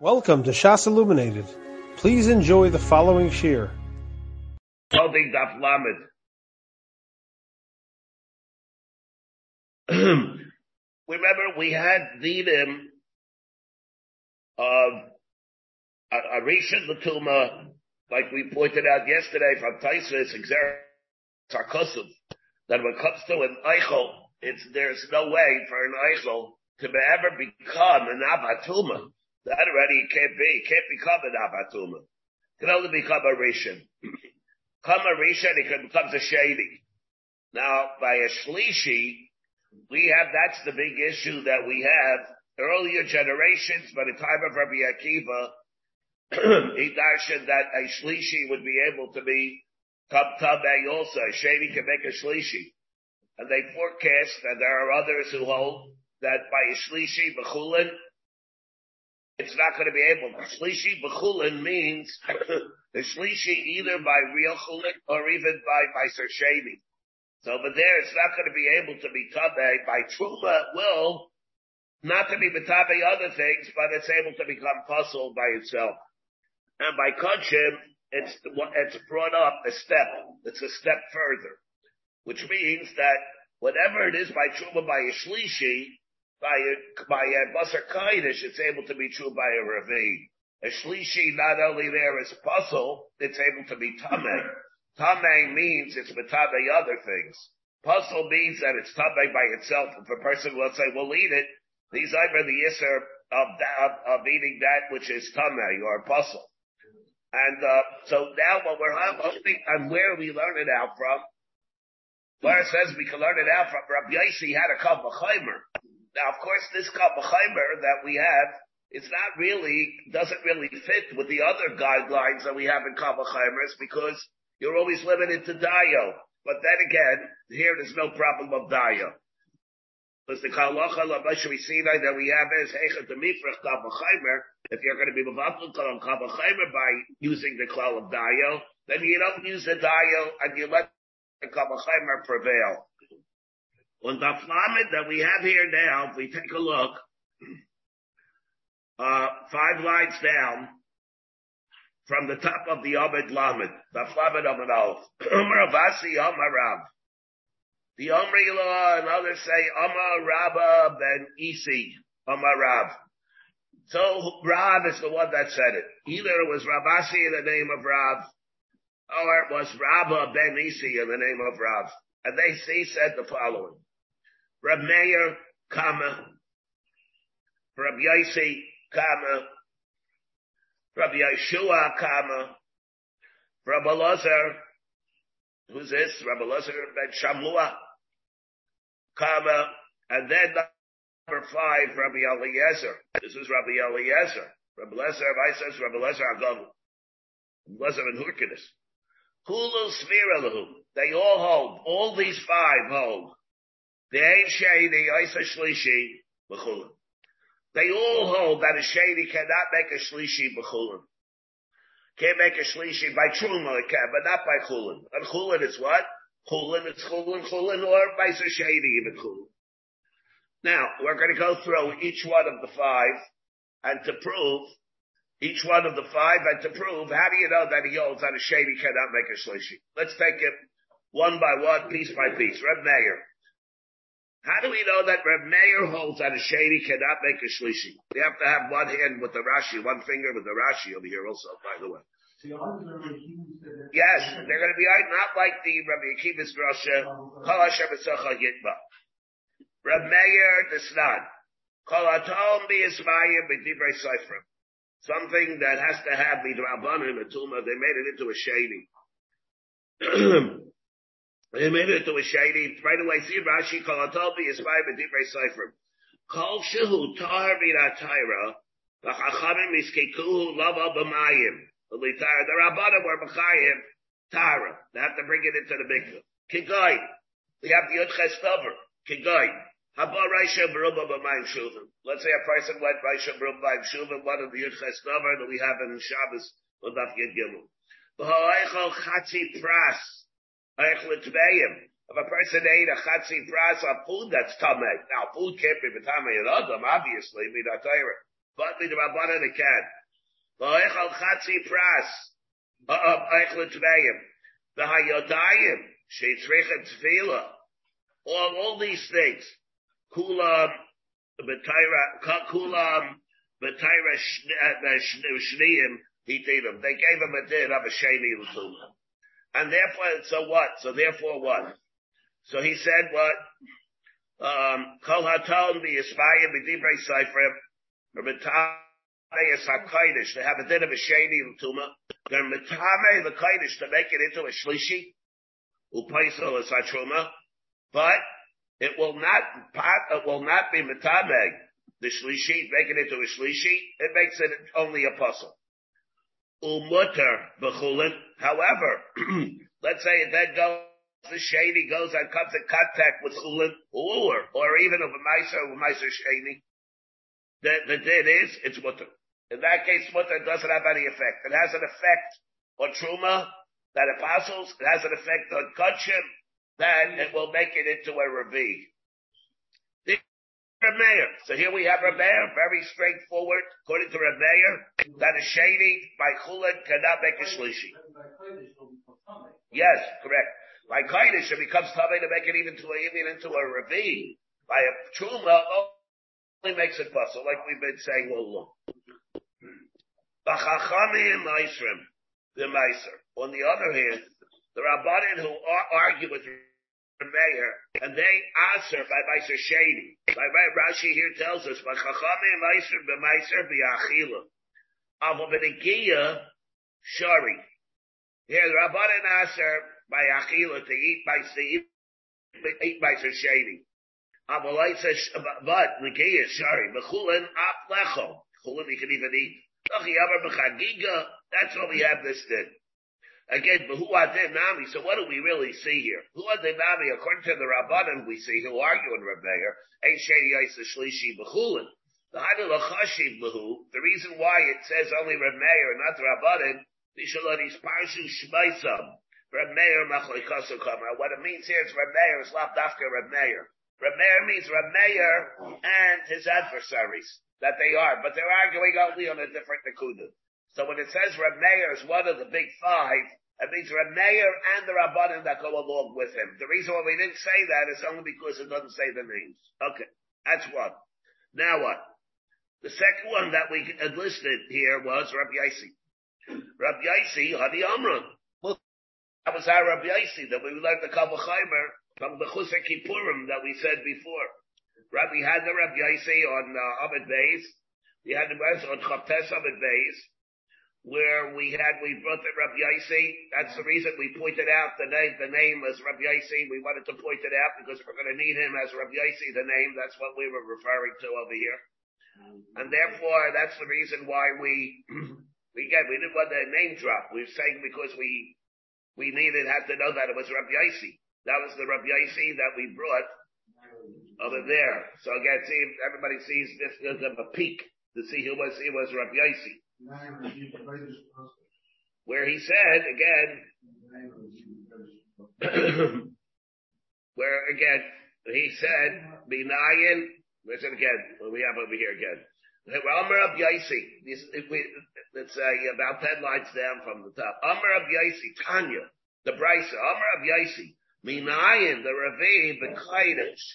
Welcome to Shas Illuminated. Please enjoy the following shir. Daf Lamed. Remember, we had the dinim of Arisha Latuma, like we pointed out yesterday from Taisus, Sarkosuv, that when it comes to an Eichel, it's, there's no way for an Eichel to ever become an Abatuma that already can't be, can't become an abatuma. Can only become a rishon. Come a rishon, it becomes a shady. Now, by a shlishi, we have, that's the big issue that we have. Earlier generations, by the time of Rabbi Akiva, he darshan that a shlishi would be able to be come tamei also. A shady can make a shlishi. And they forecast that there are others who hold that by a shlishi, b'chulin, it's not going to be able. Shlishi b'chulin means the shlishi either by real chulin or even by by sheni. So over there, it's not going to be able to be tabe by truma. Will not to be tabe other things, but it's able to become puzzled by itself. And by kachim, it's it's brought up a step. It's a step further, which means that whatever it is by truma by a shlishi, by a, by a basar kaidish, it's able to be true by a ravi. A shlishi not only there is puzzle, it's able to be tameh. Tameh means it's metabe other things. Puzzle means that it's tameh by itself. If a person will say, we'll eat it, these either the yisr of, of, of eating that which is tameh or puzzle. And, uh, so now what we're hoping, and where we learn it out from, where it says we can learn it out from, Rabbi Yossi had a of now, of course, this Kabbachimer that we have, it's not really, doesn't really fit with the other guidelines that we have in Kabbalchimers because you're always limited to Dayo. But then again, here there's no problem of Dayo. Because the Kalacha Labashri Sinai that we have is Hechat Mifrach Kabbachimer. If you're going to be Mavatul Kalam Kabbachimer by using the Klal of Dayo, then you don't use the Dayo and you let the Kabbachimer prevail. On the Lamed that we have here now, if we take a look, uh, five lines down from the top of the Abed Lamed, the Lamed Amid Aleph, Umar Avasi Amar Rab. The Omri Law and others say Amar Rabba ben Isi, Amar Rab. So Rab is the one that said it. Either it was Rabasi in the name of Rab, or it was Rabba ben Isi in the name of Rab. And they, he said the following. Rab Meir, Kama, Rab Yaisi, Kama, Rab Yeshua, Kama, Rab Elazar, who's this? Rab Elazar ben Shamua, Kama, and then number five, Rabbi Eliezer. This is Rabbi Eliezer. Rabbi Eliezer, I says Rabbi Eliezer Agavu. Eliezer and Hurkinis. Hulu Sviralahu. They all hold. All these five hold. The Ein Shady, Isa Shlishi, B'chulim. They all hold that a Shady cannot make a Shlishi B'chulim. Can't make a Shlishi by Truma, it can, but not by Chulin. And Chulin is what? Chulin, it's Chulin, Chulin, or by Shady even Chulin. Now, we're going to go through each one of the five, and to prove each one of the five, and to prove, how do you know that he holds that a shady cannot make a shlishi? Let's take it one by one, piece by piece. Reb Meir. How do we know that Reb Meir holds that a shady cannot make a shlishi? We have to have one hand with the Rashi, one finger with the Rashi over here also, by the way. Yes, they're going to be not like the Rabbi Akiva's Rasha, Kol Hashem Yitba. Reb Meir Desnan, Kol Atom B'Yismayim B'Divrei Seifrim. Something that has to have the Rabbanim, the Tuma, they made it into a shady. Made it a shady. Right away, see Rashi, Kalatobi is and Divrei Seifrim. Kol shehu tar b'natayra, v'chachamim iskekuhu lava b'mayim. The Rabbanim were b'chayim, tara. They have to bring it into the mikveh. Kigoy. We have the Yud Chestover. Kigoy. Haba Raisha Baruba b'mayim shuvim. Let's say a person went Raisha Baruba b'mayim shuvim, one of the Yud Chestover that we have in Shabbos, on Daf Yud Gimel. V'ha'eichel chatzi pras. If a person ate a chatzi pras of food that's tamei, now food can't be tamei in Adam, obviously, midatayra. but with the Rabbanan it can. V'oichal chatzi pras, oichel uh, uh, tveim, v'hayodayim, sheitzrichem tefillah, all, all these things, kulam, b'tayra, kulam, b'tayra shniyim, uh, he did them. They gave him a din of a sheni l'tumah. And therefore, so what? So therefore what? So he said what? Um, Kol haton bi yispayim b'dibrei seifrim, Mitame is They have a din of a shady. They're mitame the kaidish to make it into a shlishi. Upaisel is truma. But it will not, it will not be mitame the shlishi, make it into a shlishi. It makes it only a puzzle. Umutter. However, let's say it then goes the shady goes and comes in contact with chulin or or even of a meiser or meiser shady. The the din is it's mutter. In that case, mutter doesn't have any effect. It has an effect on truma that apostles. It has an effect on kachim. Then it will make it into a revi. So here we have Rameir, very straightforward, according to Rameir, that a shady by chulin cannot make a shlishi. Yes, correct. By Kaidish, it becomes tabei to make it even to a, even into a ravine. By a truma, only makes it possible, like we've been saying all along. The chachamim maisrim, the meiser. On the other hand, the rabbanim who argue with Meir, and they answer by Meiser Shady. By Rashi here tells us, by Chachamim Meiser b'Meiser b'Achila. Avo b'Negiya Shari. Here, the Rabbanan answer by Achila to eat by Steve, eat by Shady. But Negeya Shari. B'Chulin Ap Lecho. Chulin you can even eat. That's what we have this din. Again, who are they nami? So what do we really see here? Who are they nami? According to the Rabbanan, we see who argue in Bechulin. The the reason why it says only Rebbeir, not the Rabbanan, Bishaladi's Parshu Shmaisam, Rebbeir Machoikasu Kama. What it means here is Rebbeir is after Rebbeir. Rebbeir means Rebbeir and his adversaries, that they are, but they're arguing only on a different Nakuda. So when it says Reb Meir is one of the big five, it means Reb Meir and the Rabbanim that go along with him. The reason why we didn't say that is only because it doesn't say the names. Okay, that's one. Now what? The second one that we had listed here was Rabbi Yaisi. Rabbi Yaisi, Hadi Amran. Well, that was our Rabbi Yaisi that we learned the Kavachaimer from the Chusar Kippurim that we said before. Rabbi had the Rabbi Yaisi on uh, Abed Beis. We had the rest on Chaptes Abed Beis where we had, we brought the Rabbi Yaisi. That's the reason we pointed out the name, the name was Rabbi Yaisi. We wanted to point it out because we're going to need him as Rabbi Yaisi, the name. That's what we were referring to over here. And therefore, that's the reason why we, we get, we didn't want the name drop. We were saying because we, we needed, had to know that it was Rabbi Yaisi. That was the Rabbi Yaisi that we brought over there. So again, see, everybody sees this, there's a peak to see who was, he was Rabbi Yaisi. Where he said again, where again, he said, Binayin, it again? What we have over here again? Amr Ab Yaisi, let's say about 10 lines down from the top. Amr Ab Yaisi, Tanya, the Brisa, Amr Ab Yaisi, Minayin, the Ravi, the Kaidish,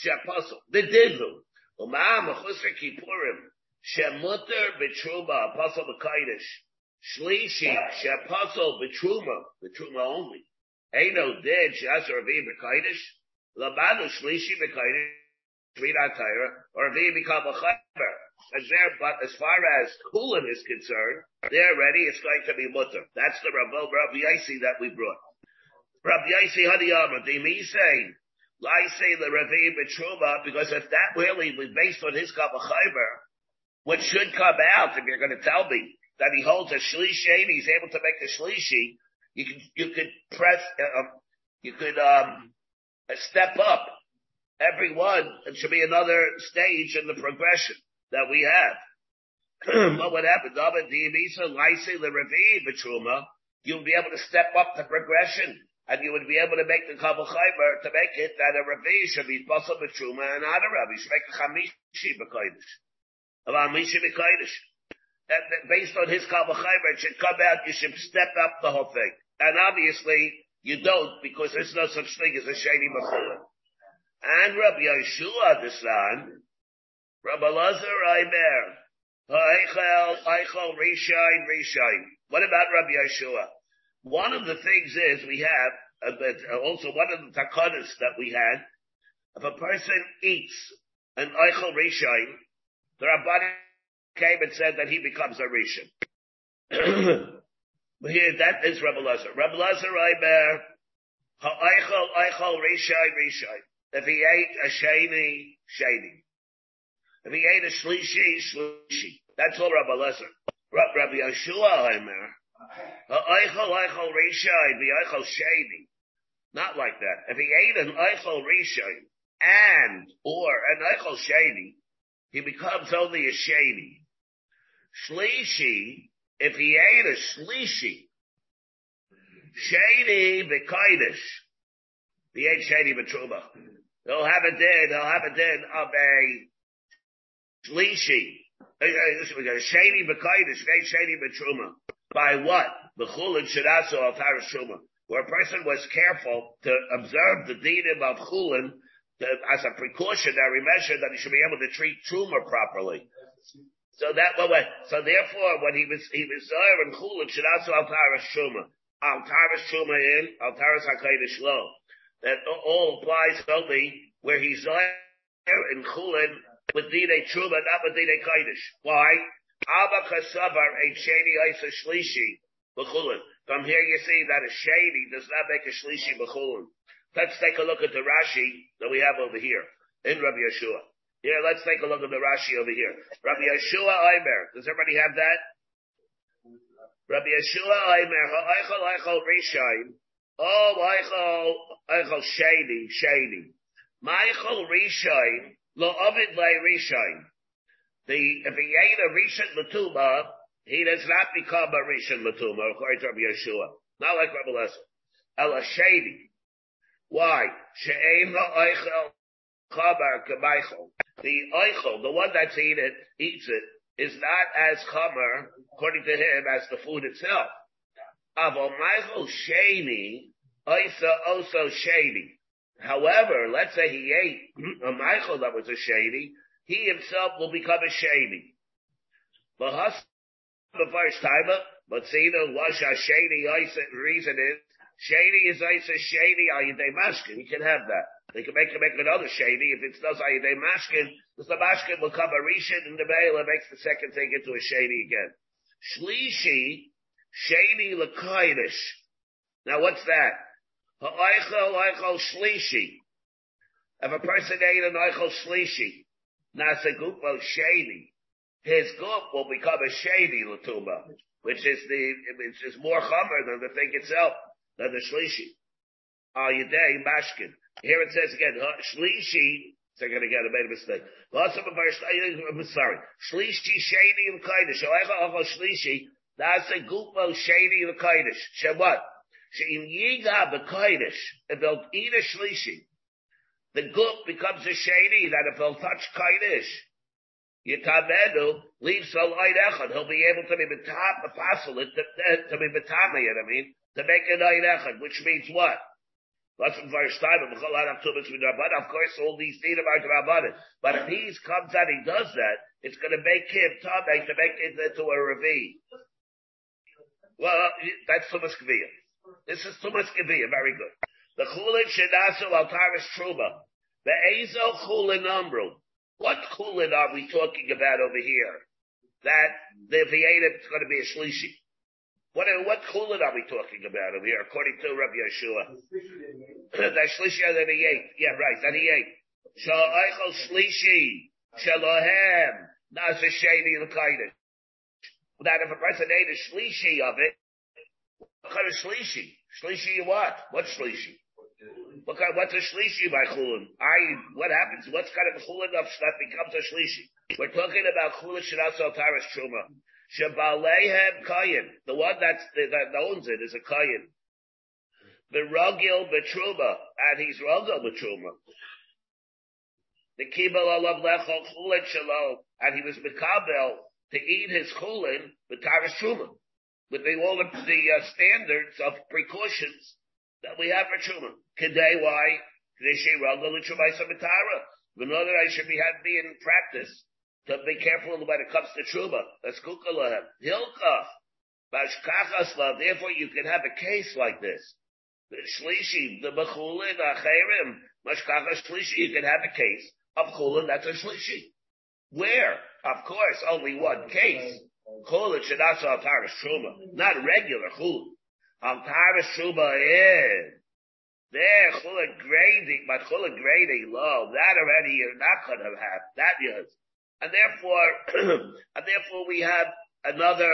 Shapasul, the Divu, Umam, Chusar Kippurim, Shemutter betruma, apostle b'kaidish. Shlishi, shepasul betruma, betruma only. Eino did she'asar avi b'kaidish. Labadu shlishi b'kaidish. Our Torah, or he become a chayber. As there, but as far as Kulin is concerned, they're ready, it's going to be mutter. That's the Rabbi, Rabbi Yaisi that we brought. Rabbi Yaisi Hadiyama, the saying, I say the Ravi Betruma, because if that really was based on his Kabachayber, what should come out, if you're going to tell me that he holds a shlishi and he's able to make a shlishi, you can, you could press, uh, um, you could, um, step up every one. It should be another stage in the progression that we have. but what happens? You'll be able to step up the progression and you would be able to make the Chaymer to make it that a Ravi should be Basal B'Truma and not a. You should make a Chamishi B'Kodesh. Based on his Kalvachaymer, it should come out, you should step up the whole thing. And obviously, you don't, because there's no such thing as a Shady Machula. And Rabbi Yeshua, the son, Rabbi Lazar Aimer, Eichel, Eichel, Rishain, Rishain. What about Rabbi Yeshua? One of the things is we have, but also one of the takanas that we had, if a person eats an Eichel Rishain, the Rabbani came and said that he becomes a Rishon. Here, that is Rabbi Lazar. Rabbi Lazar Aimer, Ha'eichel, Eichel, Rishain, Rishain. If he ate a sheni, sheni. If he ate a shlishi, shlishi. That's all Rabbi Lezer. Rabbi Yeshua Aimer. Eichel, Eichel, Rishai, the Eichel Sheni. Not like that. If he ate an Eichel Rishai and, or an Eichel Sheni, he becomes only a shady. Shlishi, if he ate a Shlishi, Sheni Bekaidish, he ate shady Betruma. He'll have a din, he'll have a din of a Shlishi, Shady Bekaidish, Shady Betruma. By what? The Chulin Shadaso Taras Truma. Where a person was careful to observe the dinim of Chulin Uh, as a precautionary measure that he should be able to treat Truma properly. So that way, so therefore, when he was, he was there in Chulin Shadaso al Taras Truma. Al Taras Truma in, Al Taras HaKaidish Lo. That all applies only where he's there in Chulin with dine truma, not with dine kaidish. Why? Abba kasavar a shady isa shlishi b'chulin. From here you see that a shady does not make a shlishi b'chulin. Let's take a look at the Rashi that we have over here in Rabbi Yeshua. Here, let's take a look at the Rashi over here. Rabbi Yeshua Aimer. Does everybody have that? Rabbi Yeshua Aimer. Ha'eichel eichel rishayin. Oh, eichel eichel shady shady. Ma'eichel rishayin. Lo ovid lay rishain. The, if he ate a rishon latuma, he does not become a rishon latuma, according to Rabbi Yeshua. Not like Rabbi Lesser. Ela shady. Why? She'ein ha'oichel chabar k'meichel. The oichel, the one that's eaten it, eats it, is not as chamer, according to him, as the food itself. Avol meichel sheni, oisa also shady. However, let's say he ate a Michael that was a shady, he himself will become a shady. But the first time, but see the wash shady reason is shady is a shady ayidei mashkin. He can have that. They can make make another shady if it's not ayidei mashkin, because the mashkin will come a rishon in the mail and makes the second thing into a shady again. Shlishi, shady lakaidish. Now what's that? Ha'oichel oichel shlishi. If a person ate an oichel shlishi, nasa gupo shady, his gup will become a shady latuma, which is the, which is more chomer than the thing itself, the shlishi. Al yidei mashkin. Here it says again, shlishi, second again, I made a mistake. Lots of I'm sorry. Shlishi shady and kaidish. Oichel oichel shlishi, nasa gupo shady and kaidish. She what? She'im yiga b'koidish, if they'll eat a shlishi, the gup becomes a shady that if they'll touch koidish, Yitamedu leaves a light echad. He'll be able to be apostle it, to, to be betamiyat, I mean, to make a light echad, which means what? That's in verse time, of course, all these need about Rabbanan. But if he comes out, and he does that, it's going to make him tamei to make it into a revi. Well, that's so much kaviyah. This is too much Geviyah. Very good. The Chulin Shenasu Altaris Truma. The Ezo Chulin Umru. What Chulin are we talking about over here? That the it, it's going to be a Shlishi. What, uh, what Chulin are we talking about over here, according to Rabbi Yeshua? that Shlishi that he ate. Yeah, right, that he ate. Sha'aychel Shlishi. Shalohem. Nasa Sheni L'Kaidish. That if a person ate a Shlishi of it, what kind of shlishi? Shlishi what? What shlishi? What kind, what's a shlishi by chulin? I, what happens? What's kind of chulin of that becomes a shlishi? We're talking about chulin shenasal taras truma. Shabalehem kayin. The one that's, that owns it is a kayin. The rogil betruma. And he's rogil betruma. the kibel alav lechol chulin shalom, and he was mikabel to eat his chulin with taras truma, with the, all the, the uh, standards of precautions that we have for truma. Today, why? Today, she ragol l'trumai samitara. In order I should be have be in practice to be careful when it comes to truma. That's kukalahem. Hilkach. Bashkachaslav. Therefore, you can have a case like this. The shlishi, the bechulin, acherim, mashkacha shlishi. You can have a case of chulin that's a shlishi. Where? Of course, only one case. Chulin shadasa altaris truma, not regular chulin. Altaris truma is. There, chulin grading, but chulin grading low. That already you're not going to have. That is. And therefore, and therefore we have another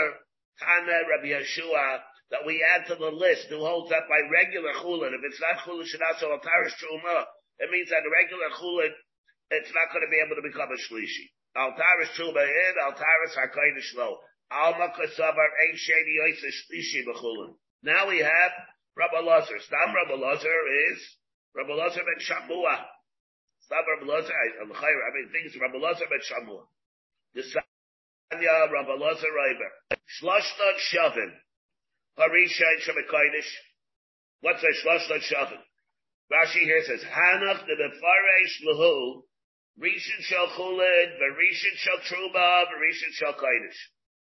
Tana Rabbi Yeshua that we add to the list who holds that by regular chulin. If it's not chulin shinaso altarish truma, it means that a regular chulin, it's not going to be able to become a shlishi. Altarish truma in, altarish hakodesh lo. Alma kasavar ein sheni yoyse shlishi b'chulin. Now we have Rabbi Lazar. Stam Rabbi Lazar is Rabbi Lazar ben Shamua. Rabbi Lazar, I mean, things Rabbi Lazar ben Shamua. The Tanya Rabbi Lazar Reiber. Shloshtot Shavin. Harisha Shemekaidish. What's a Shloshtot Shavin? Rashi here says, Hanach the Mefaresh Lahu, Rishon Shel Chulid, Verishin Shel Truba, Verishin Shel Kaidish.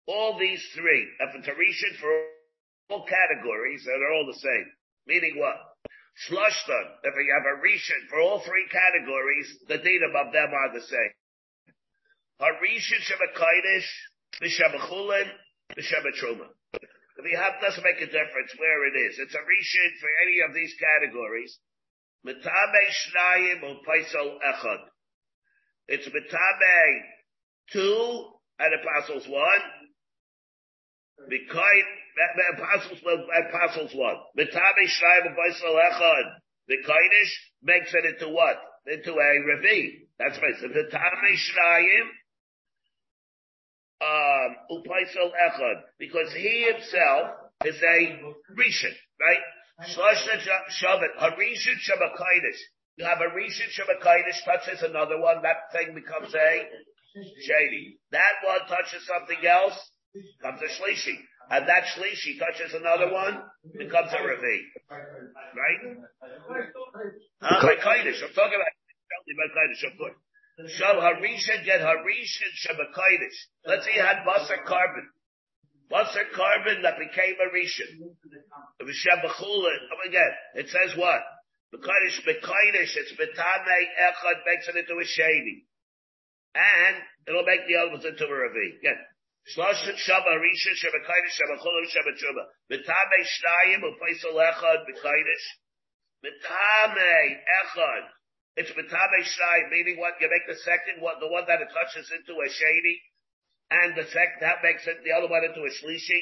All these three, if it's for all categories, and they're all the same. Meaning what? Shloshton, if you have a Rishon for all three categories, the data of them are the same. A Harishin Shemekaidish, Vishabachulin, Vishabatruma. If you have, doesn't make a difference where it is. It's a Rishon for any of these categories. Mitabe Shnayim Upaisal Echad. It's Mitabe two and Apostles one. Because Apostles Apostles one. Mitabe Shnayim Upaisal Echad. The Kaidish makes it into what? Into a Revi. That's right. So Mitabe Shnayim um, Upaisel Echad, because he himself is a Rishon, right? Shlosha Shavat, a Rishon Shabakaitis. You have a Rishon Shabakaitis touches another one, that thing becomes a Shady. That one touches something else, Comes a Shlishi. And that Shlishi touches another one, becomes a Revi. Right? Uh, I'm talking about Kaidish, of course. Shal Harisha get Harisha Shabakaidish. Let's say you had Basar korban. Basar korban that became a Rishon. It was Shabachulin. Oh again, it says what? Bekaidish, Bekaidish, it's Betame Echad makes it into a Shady. And it'll make the others into a Ravi. Again. Shloshet Shaba Risha Shabakaidish Shabachulim Shabachuba. Betame Shnayim Upaisal Echad Bekaidish. Betame Echad. It's mitabe shnai, meaning what you make the second one, the one that it touches into a shady, and the second that makes it the other one into a shlishi,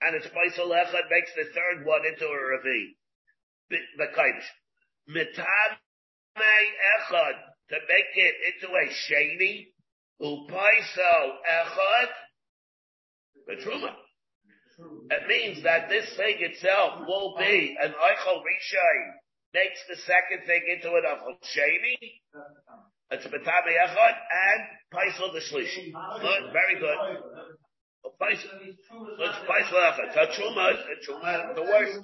and it's paisal echad makes the third one into a ravi. The kaidish. Mitabe echad to make it into a shady, upaisal echad, the truma. It means that this thing itself will be an eichel rishayin makes the second thing into an Achol Sheni. It's a Betami Echad and Paisel the Shlishi. Good, very good. It's Paisel Echad. So Truma, Truma, the worst.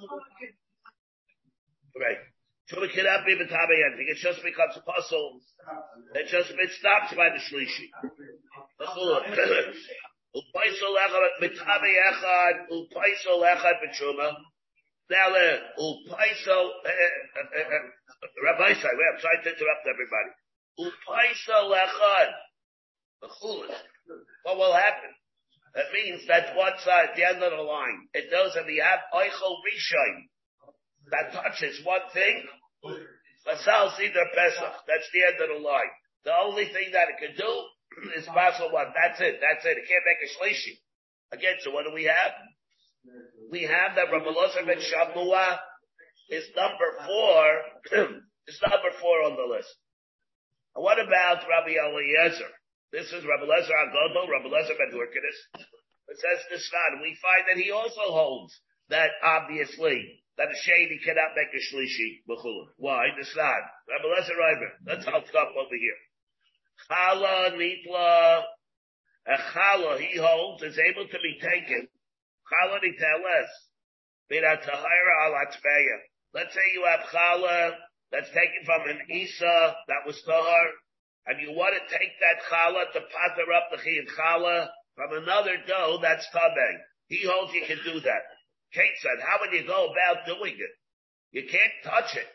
Right. Truma cannot be Betami anything. It just becomes a puzzle. It just, it stops by the Shlishi. Upaisel Echad, Betami Echad, Upaisel Echad, Betuma. Dele upaiso Rabbi Say, I'm trying to interrupt everybody. Upaiso lechad. What will happen? That means that one side, the end of the line. It knows that we have oichel rishon that touches one thing. Masal Seder Pesach. That's the end of the line. The only thing that it can do is Basel one. That's it. That's it. It can't make a shlishi. Again, so what do we have? we have that Rabbi Elazar ben Shamua is number four, is number four on the list. And what about Rabbi Eliezer? This is Rabbi Eliezer Agodo, Rabbi Eliezer ben Hurkidis. It says this not. We find that he also holds that obviously that a shady cannot make a shlishi b'chulun. Why? This not. Rabbi Eliezer Reiber. Let's help up over here. Chala nitla, a chala he holds is able to be taken. Chala niteles, bina tahira al Let's say you have chala that's taken from an Isa that was tahar, and you want to take that chala to pater up the chiyuv chala from another dough that's tabe. He holds you can do that. Kate said, how would you go about doing it? You can't touch it.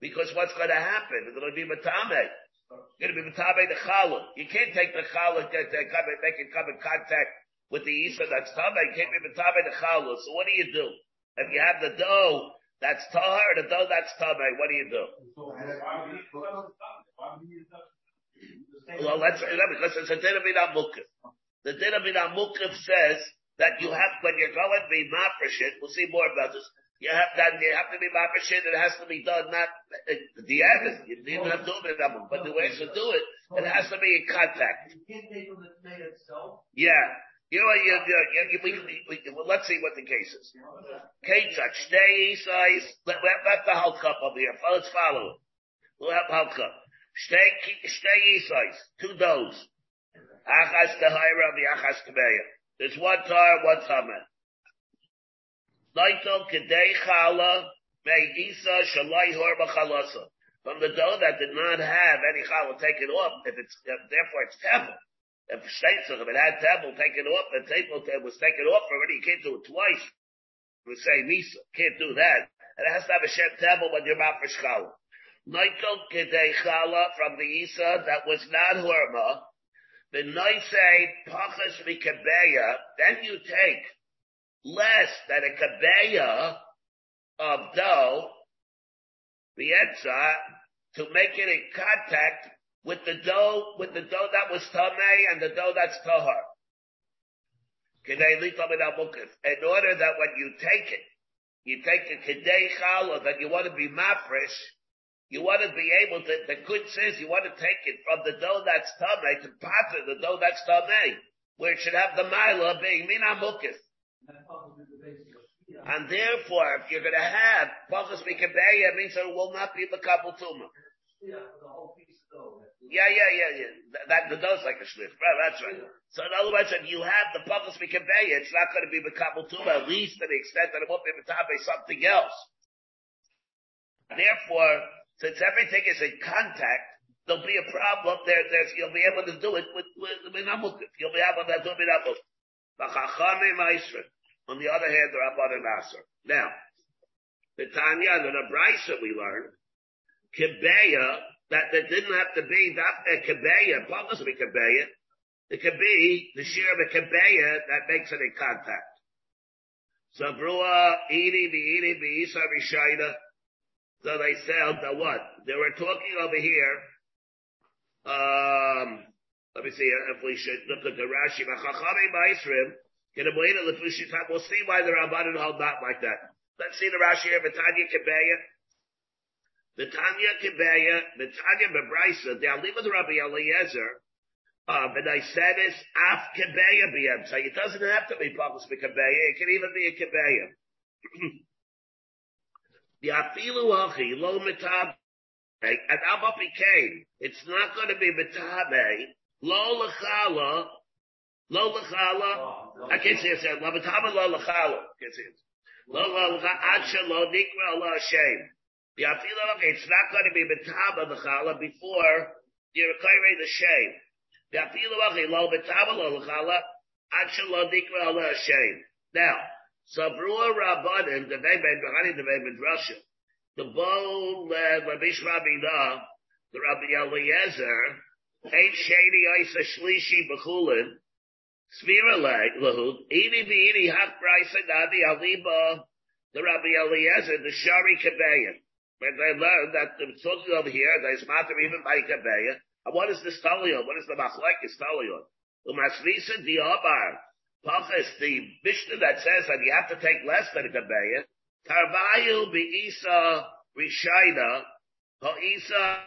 Because what's going to happen? It's going to be matame. It's going to be matame the challah. You can't take the challah, get, come and make it come in contact with the isa that's tame. You can't be matame the challah. So what do you do? If you have the dough that's tahar, the dough that's tame, what do you do? Well, let's, because it's a din of mukif. The din of mukif says that you have, when you're going to be mafresh we'll see more about this, you have that, you have to be mafresh it has to be done not, the evidence, you don't even have to do it, but the way to do it, it has to be in contact. You can't take from the tomato itself? Yeah. You know, you, you, you, we, we, we, well, let's see what the case is. Ketzach, stay size, let, let, let the whole cup over here. Let's follow it. We'll have whole cup. Stay, stay size, two doughs. Achas tehayra, the achas tebeya. There's one tar, one tamet. Kedei chala may isa shalai horba chalasa. From the dough that did not have any chala taken off, if it's, therefore it's tevel. If states if it had tevel taken off, the table was taken off already, you can't do it twice. We say misa, can't do that. And it has to have a shem tevel when you're about for chala. Naito kedei chala from the isa that was not horma. The say pachas mikabeya, then you take less than a kabeya of dough, bietza, to make it in contact with the dough, with the dough that was tamei and the dough that's tahar. In order that when you take it, you take a kedei challah that you want to be mafresh, you want to be able to, the good says you want to take it from the dough that's tamei to patra the dough that's tamei, where it should have the mila being mina mukif. And therefore, if you're going to have pachas mikabeya, it means it will not be the couple tumor. Yeah, yeah, yeah, yeah. That, that does like a shliff. Right, that's right. So in other words, if you have the pachas mikabeya, it's not going to be the couple tumor, at least to the extent that it won't be mitabe something else. Therefore, since everything is in contact, there'll be a problem there. There's, you'll be able to do it with, with, with You'll be able to do it with. On the other hand, the Rabbanim Aser. Now, the Tanya, the Nebraisa we learned, Kibeya, that there didn't have to be that a Kibeya, Paulus be Kibeya, it could be the shear of a Kibeya that makes it in contact. So Brua, Edi, Edi, Isa, Rishaina. So they said that what? They were talking over here, um, let me see if we should look at the Rashi. We'll see why the Rabbanan hold not like that. Let's see the Rashi here. Betanya Kebeya. Betanya Kebeya. Betanya Bebraisa. The Alima the Rabbi Eliezer. Uh, but I said it's af Kebeya b'yem. So it doesn't have to be Pavos Kebeya. It can even be a Kebeya. The afilu hachi lo mitab. And Abapi came. It's not going to be mitabe. Lo lechala, lo lechala. I can't say it. Lavatama lo lechala. Can't say it. Lo lechala adsha lo nikra lo okay, it's not going to be betaba lechala before you require the shame. Okay, lo betaba lo lechala adsha lo nikra lo shame. Now, Sabrua Rabbanim, the Veben, Behani the Veben Russia. The bowl, uh, Rabbi Shrabi the Rabbi Eliezer, Eight shady isa shlishi b'chulin. Svira lahud. Ini v'ini hach brisa nadi aliba. The Rabbi Eliezer, the Shari Kabeya. When they learned that the talking over here, there's matter even by Kabeya. And what is the stalion? What is the machlek stalion? Umasvisa diabar. Pachas, the Mishnah that says that you have to take less than a Kabeya. Tarvayu bi'isa rishayna. Ha'isa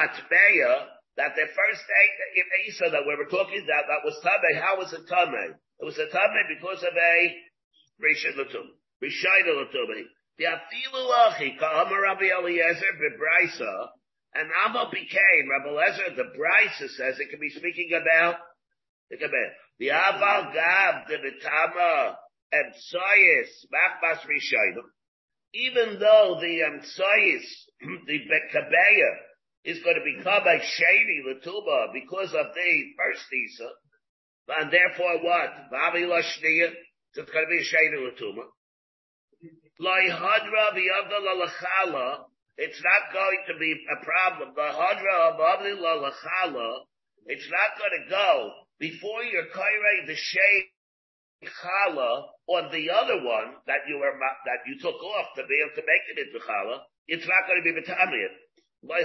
atbeya that the first Isa that we were talking about, that was Tame, how was it Tame? It was a Tame because of a Rishon Latum. Rishayna Latumi. The Afilu Achi, Ka'amar Rabbi Eliezer Bebraisa, And Amo became, Rabbi Lezer, the Brisa says it can be speaking about, think about the Aval Gav, the Vitama, and Soyis, Machmas Rishayim. Even though the um, the Bekabeya, is going to become a shady Latuba because of the first Isa, and therefore what? Vavi Lashniya, so it's going to be a shady Latuma. Lai Hadra V'Yavda Lalachala, it's not going to be a problem. The Hadra of Avli Lalachala, it's not going to go before you're Kairei the shade challah on the other one that you were that you took off to be able to make it into challah, it's not going to be betamiyat. Why?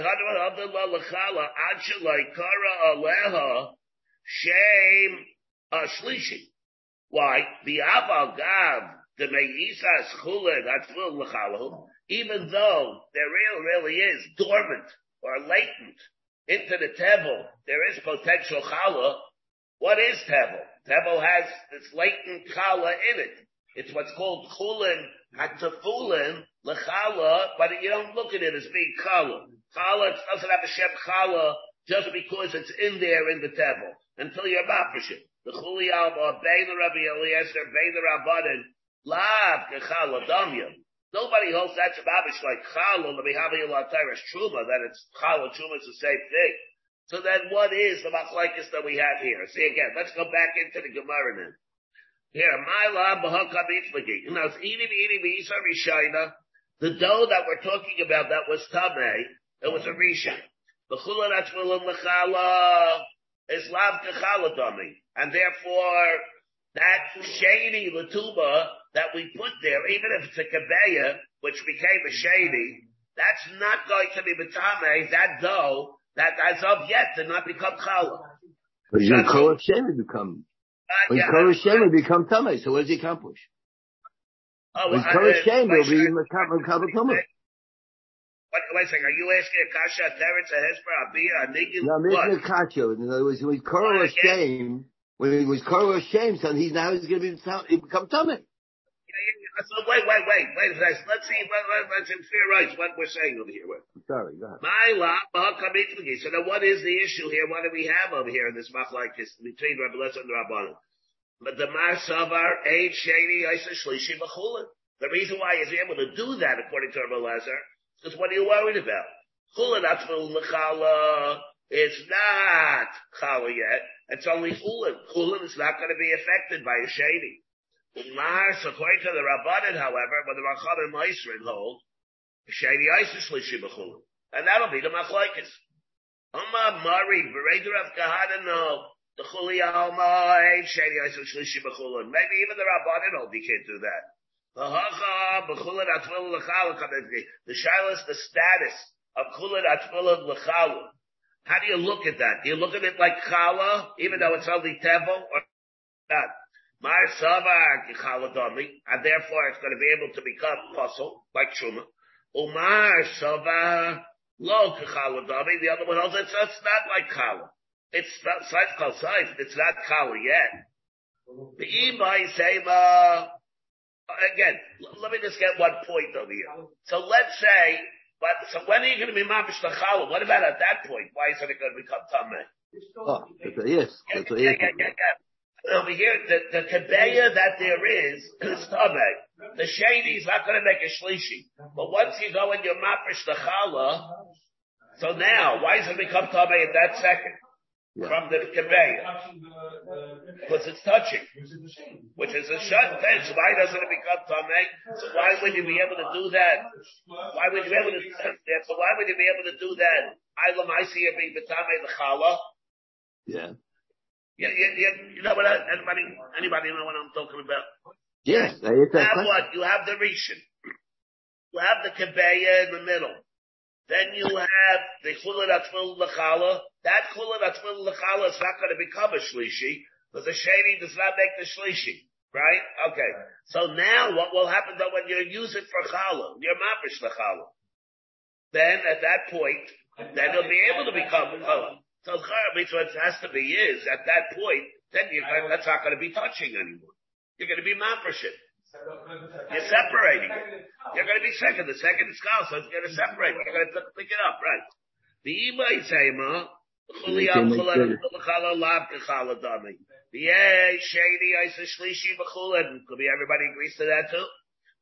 The aval gav the meisas chule that's l'chalahu. Even though there really, really is dormant or latent into the tevel, there is potential challah. What is tevel? Tevel has this latent challah in it. It's what's called chulin hatafulin lechala, but you don't look at it as being challah. Challah doesn't have a shem challah just because it's in there in the tevel until you're mafreshit. The chuli alma bein Rabbi Eliezer bein Rabbanin lav kechala damya. Nobody holds that's a babish like challah. Me have a truma that it's challah truma is the same thing. So then what is the machlekes that we have here? See again, let's go back into the Gemara then. Here, my lab b'hakabiflagi. Now, it's eating, eating. The dough that we're talking about that was tame, it was a risha. The chula atzmilim lechala is lav kechala dummy. And therefore, that shady latuba that we put there, even if it's a kabeya, which became a shady, that's not going to be betame, that dough, that as of yet did not become challah. But you Kol Hashem become, when yeah, Kol Hashem become Tameh, so what does he accomplish? Oh, when Kol Hashem will be Makabal Tameh. Wait, wait a second. Are you asking a kasha, teretz, a hesper, a bia, a nigin? No, I'm asking a kasha. In other words, when Kol Hashem, when he was Kol Hashem, so he's now he's going to be he become Tameh. So wait, wait, wait, wait a second. Let's see, let, let, let's theorize what we're saying over here. Sorry, go ahead. So now what is the issue here? What do we have over here in this machlekes between Rabbi Lezer and Rabbanon? But the Mar Savar, Eid Sheni, Isa Shlishi. The reason why he's able to do that, according to Rabbi Lezer, is what are you worried about? Chulin Atzvul L'chala, it's not Chala yet. It's only Chulin. Chulin is not going to be affected by a Sheni. Mars, according to the Rabbanan, however, when the Rachanan Meisrin hold, Shady Isis Lishibachul. And that'll be the Machlaikis. Amma Mari, Bereder of Kahana, no. The Chuli Alma, Shady Isis Lishibachul. Maybe even the Rabbanan hold, you can't do that. The Shilas, the status of Chulin Atfilin L'chalu. How do you look at that? Do you look at it like Chala, even though it's only Tevel, or not? Mar Savar and therefore it's going to be able to become puzzle, like Truma. Umar Savar Lo Kichaladami, the other one also, it's, it's not like Kala. It's not Kal Saif, it's not Kala yet. The Imai Sema, again, let me just get one point over here. So let's say, but, so when are you going to be Mamish Chala? What about at that point? Why isn't it going to become Tameh? Oh, yes. Yeah, yeah, yeah, yeah, yeah over here, the, the kebeya that there is, is tameh. The shady is not going to make a shlishi. But once you go and you maprish the challah, so now, why does it become tameh at that second? Yeah. From the kebeya. Because it's touching. Which is a shut thing. So why doesn't it become tameh? So why would you be able to do that? Why would you be able to do that? So why would you be able to do that? Ilam I see it being the the challah. Yeah. Yeah, yeah, yeah. You know what? Anybody, anybody know what I'm talking about? Yes. You have what? You have the Rishon. You have the Kebeya in the middle. Then you have the Chulat Atfil L'chala. That Chulat Atfil L'chala is not going to become a Shlishi, because the Shady does not make the Shlishi. Right? Okay. So now what will happen though when you use it for Chala, you're Mapish L'chala. Then at that point, then it'll be able to become Chala. So means what it has to be is at that point, then you're going, that's not going to be touching anymore. You're going to be mafreshit. You're separating it. You're going to be second. The second is gal, so it's going to separate. You're going to pick it up, right? V'imay tema, chuliyam chulad lav kechala dami. V'yeh shady isa shlishi b'chulad. Could be everybody agrees to that too.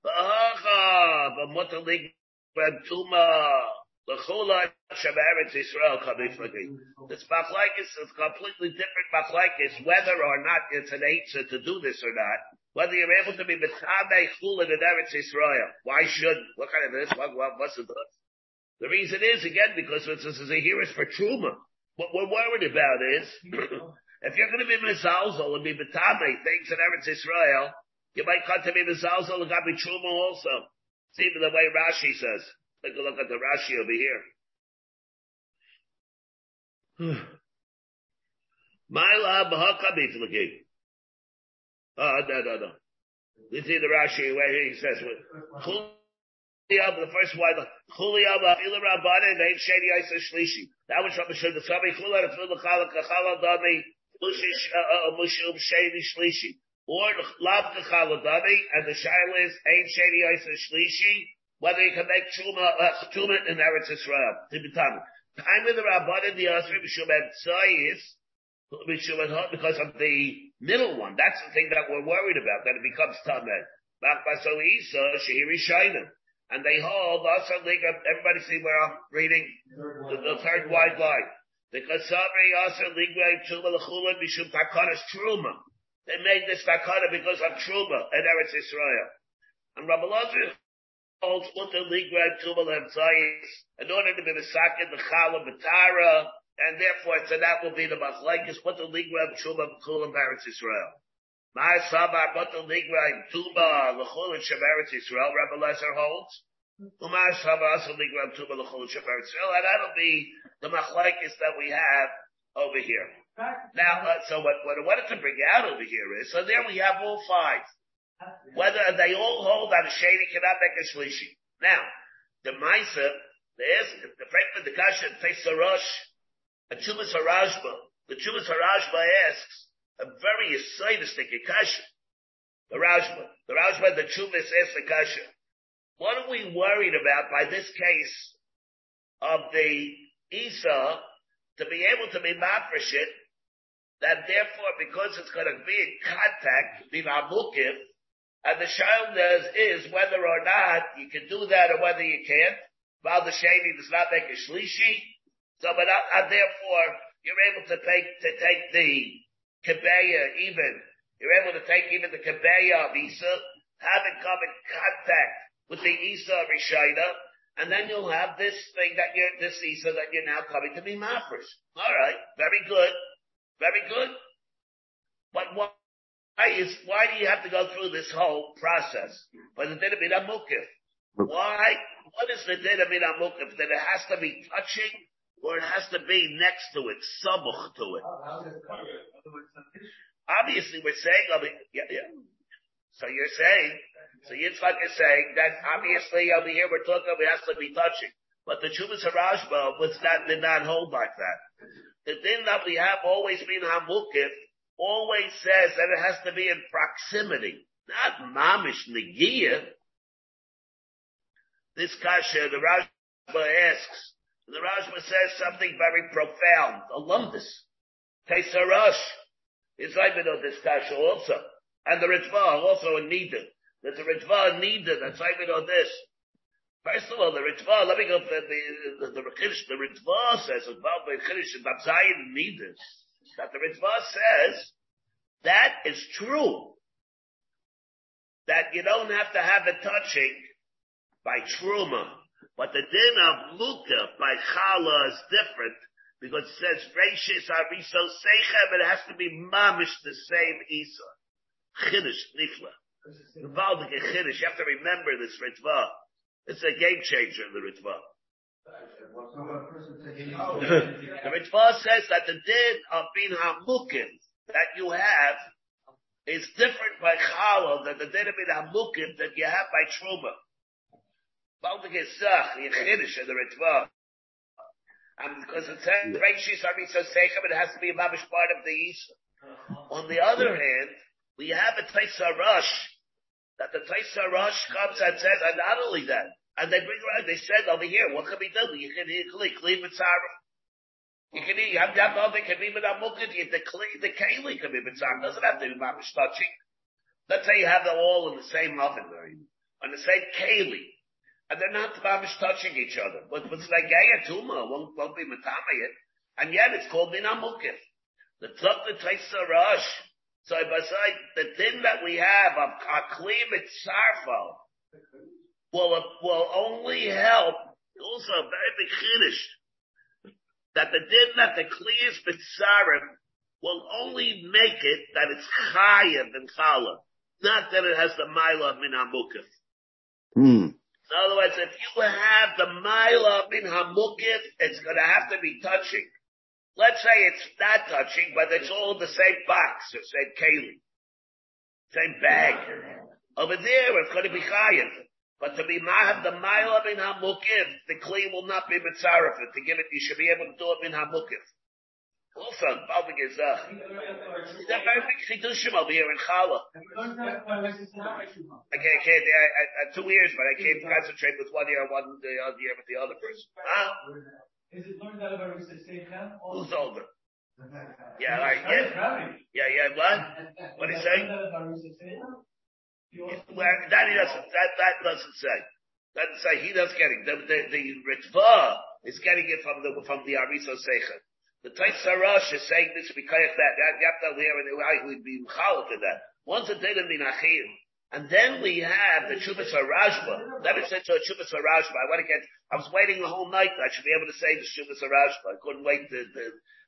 V'hacha, v'mutalik b'tuma. L'chula Shemeretz Yisrael Kamiflagi. This machlekes is completely different machlekes, whether or not it's an answer to do this or not. Whether you're able to be Mitame Chulin in Eretz Yisrael. Why should, what kind of this? What, what, what's it? The reason is, again, because this is a hearers for Truma. What we're worried about is, if you're going to be Mizalzel and be Mitame things in Eretz Yisrael, you might come to be Mizalzel and got be Truma also. See the way Rashi says. Take a look at the Rashi over here. My Maila b'haka b'iflaki. Oh, no, no, no. You see the Rashi where he says, the first one, Chuliyab, Afil Rabbane, Vein Shady Isa Shlishi. That was from the Shul, the Sami Chulad, Afil Chala, Kachala Dami, Mushum uh, uh, Shady Shlishi. Or Lav Kachala Dami, and the Shaila is Ein Shady Isa Shlishi, whether you can make truma, uh, truma in Eretz Israel. Tibitan. Time with the Rabban and the Asri, Mishumet Tzayis, because of the middle one. That's the thing that we're worried about, that it becomes Tamed. Bakbaso Isa, Shehiri Shaina. And they hold, also, everybody see where I'm reading? The, the third wide line. Because Sabri also Ligway Truma Lechula Mishum Takana's Truma. They made this Takana because of Truma in Eretz Israel. And Rabbi Lazar holds mutter ligrad tubal emtzayis in order to be the sakin the chala betara, and therefore so that will be the machlekes mutter ligrad tubal b'chulam baritz Israel. My sabar mutter ligrad tuba l'chul and shemeretz Israel. Rabbi Lezer holds. Umar sabar also ligrad tuba l'chul and shemeretz Israel, and that'll be the machlekes that we have over here. Now, uh, so what, what I wanted to bring out over here is, so there we have all five. Whether they all hold that a shady cannot make a shlishi. Now, the Maisa, the the Frankfurt, the Kasha, Tesarosh, a Chumas Harashba, the Chumas Harashba asks a very acidistic Kasha. The Rashba, the Rashba, the Chumas asks the Kasha. What are we worried about by this case of the Isa to be able to be mafresh that therefore, because it's going to be in contact, be ma'mukiv, and the shailness is whether or not you can do that or whether you can't. While the shady does not make a shlishi. So, but uh, therefore, you're able to take, to take the kebeya even, you're able to take even the kebeya of Isa, have it come in contact with the Isa Rishayna, and then you'll have this thing that you're, this Isa that you're now coming to be mafresh. Alright, very good. Very good. But why is, why do you have to go through this whole process? But the din of mukif. Why? What is the din of mukif? That it has to be touching or it has to be next to it, sabuch to it. Obviously, we're saying, I mean, yeah, yeah. So you're saying, so Yitzchak is saying that obviously over here we're talking about it has to be touching. But the Chuvas Harashba was not, did not hold like that. The thing that we have always been Hamukif always says that it has to be in proximity, not mamish negia. This kasha, the Rashba asks, the Rashba says something very profound, alumnus. Tesarash is even on this kasha also. And the Ritva also in Nida. There's a Ritva in Nida that's even on this. First of all, the Ritva, let me go for the, the, the, the, the Ritva says, about the Chiddush, and Nida that the Ritva says that is true. That you don't have to have a touching by truma, but the din of luka by chala is different because it says reishis ariso seichem. It has to be mamish the same isa. Chiddush nifla. Involved in chiddush. You have to remember this Ritva. It's a game changer in the Ritva the Ritva says that the din of being hamukim that you have is different by challah than the din of being hamukim that you have by truma. Baldigesach, Yechiddish, and the Ritva. And because it says, Reishis Arisa Sechem, it has to be a mabish part of the Isa. Uh-huh. On the other hand, we have a Taisa Rush, that the Taisa Rush comes and says, and not only that, and they bring around, they said over here, what can we do? You can leave it Sarah. You can eat, I'm not know they can be with amukit, the, the keli can be with doesn't have to be mamish touching. Let's say you have them all in the same oven, on the same keli. And they're not mamish touching each other. But what's like tuma won't, won't be matamayit. And yet it's called min amukit. The tzok the taisa rush. So beside the thing that we have of aklim sarfo will, will only help also very big chiddush that the din that the kliyas bitzarim will only make it that it's higher than challah, not that it has the mile of min. Hmm. In other words, if you have the of min hamukif, it's going to have to be touching. Let's say it's not touching, but it's all the same box, or same keli, same bag. Over there, it's going to be higher. But to be mahab the mile min hamukif, the kli will not be mitzarefet. To give it, you should be able to do it min hamukif. Also, Balvig is uh, is that very big chidushim over here in Chala. I can't, I can't, I, I, I, two years, but I can't concentrate with one year, one the other year with the other person. Huh? Is it learned out about Seichem? Who's older? Yeah, right, yeah. Yeah, yeah, what? What did he say? Well, that he doesn't, that, that doesn't say. That doesn't say, he doesn't get it. The, the, the Ritva is getting it from the, from the Ariso Seichem. The Tais Sarash is saying this because that. You have to hear it, would be mchal to that. Once a day in Minachim, and then we have the Chubas Rashba. Let me say to a Chubas. I want to get, I was waiting the whole night. I should be able to say the Chubas Rashba. I couldn't wait to, to,